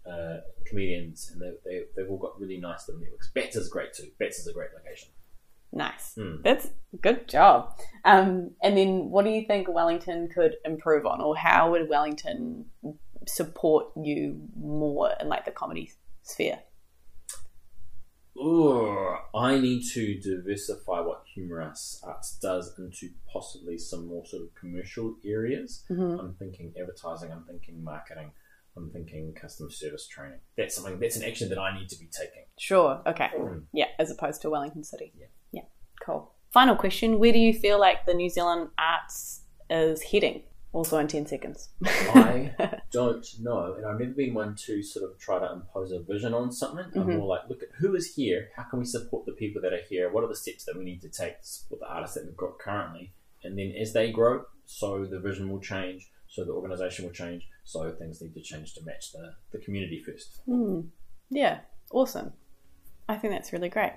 uh, comedians, and they, they, they've all got really nice little networks. Bats is great too. Bats is a great location. Nice. Hmm. That's good job. Um, and then, what do you think Wellington could improve on, or how would Wellington support you more in like the comedy sphere? Ooh, I need to diversify what humorous arts does into possibly some more sort of commercial areas. Mhm. I'm thinking advertising. I'm thinking marketing. I'm thinking customer service training. That's something. That's an action that I need to be taking. Sure. Okay. Mm. Yeah, as opposed to Wellington City. Yeah. Yeah. Cool. Final question: Where do you feel like the New Zealand arts is heading? Also in ten seconds. I don't know, and I've never been one to sort of try to impose a vision on something. I'm Mhm. more like, look at who is here. How can we support the people that are here? What are the steps that we need to take to support the artists that we've got currently? And then as they grow, so the vision will change, so the organisation will change, so things need to change to match the, the community first. Hmm. Yeah. Awesome. I think that's really great.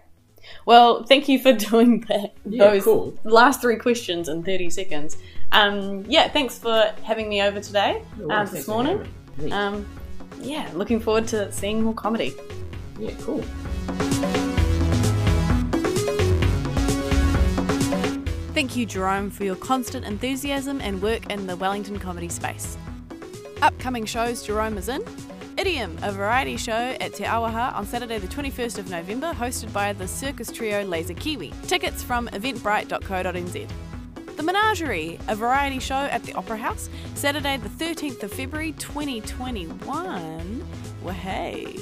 Well, thank you for doing that. Yeah, those cool. last three questions in thirty seconds. Um, yeah. Thanks for having me over today. No um, this morning. Um, yeah. Looking forward to seeing more comedy. yeah, cool. Thank you, Jerome, for your constant enthusiasm and work in the Wellington comedy space. Upcoming shows Jerome is in Idiom, a variety show at Te Auaha on Saturday, the 21st of November, hosted by the circus trio Laser Kiwi. Tickets from eventbrite.co.nz. The Menagerie, a variety show at the Opera House, Saturday, the 13th of February 2021. Wahey!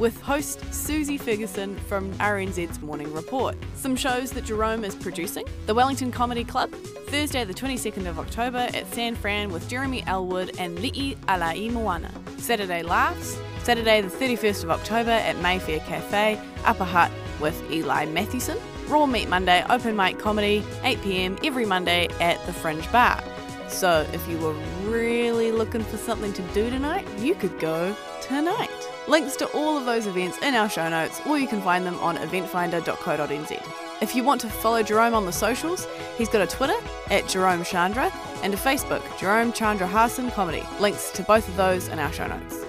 With host Susie Ferguson from RNZ's Morning Report. Some shows that Jerome is producing The Wellington Comedy Club, Thursday, the 22nd of October at San Fran with Jeremy Elwood and Li'i Alai Moana. Saturday Laughs, Saturday, the 31st of October at Mayfair Cafe, Upper Hutt with Eli Mathewson. Raw Meat Monday, open mic comedy, 8pm every Monday at the Fringe Bar. So if you were really looking for something to do tonight, you could go tonight. Links to all of those events in our show notes, or you can find them on eventfinda.co.nz. If you want to follow Jerome on the socials, he's got a Twitter at Jerome Chandra and a Facebook, Jerome Chandrahasen Comedy. Links to both of those in our show notes.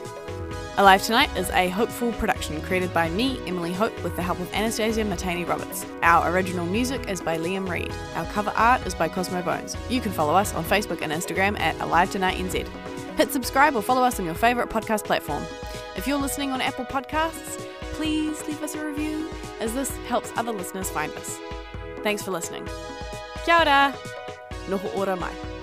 Alive Tonight is a hopeful production created by me, Emily Hope, with the help of Anastasia Matani Roberts. Our original music is by Liam Reed. Our cover art is by Cosmo Bones. You can follow us on Facebook and Instagram at Alive Tonight NZ. Hit subscribe or follow us on your favourite podcast platform. If you're listening on Apple Podcasts, please leave us a review, as this helps other listeners find us. Thanks for listening. Kia ora! Noho ora mai.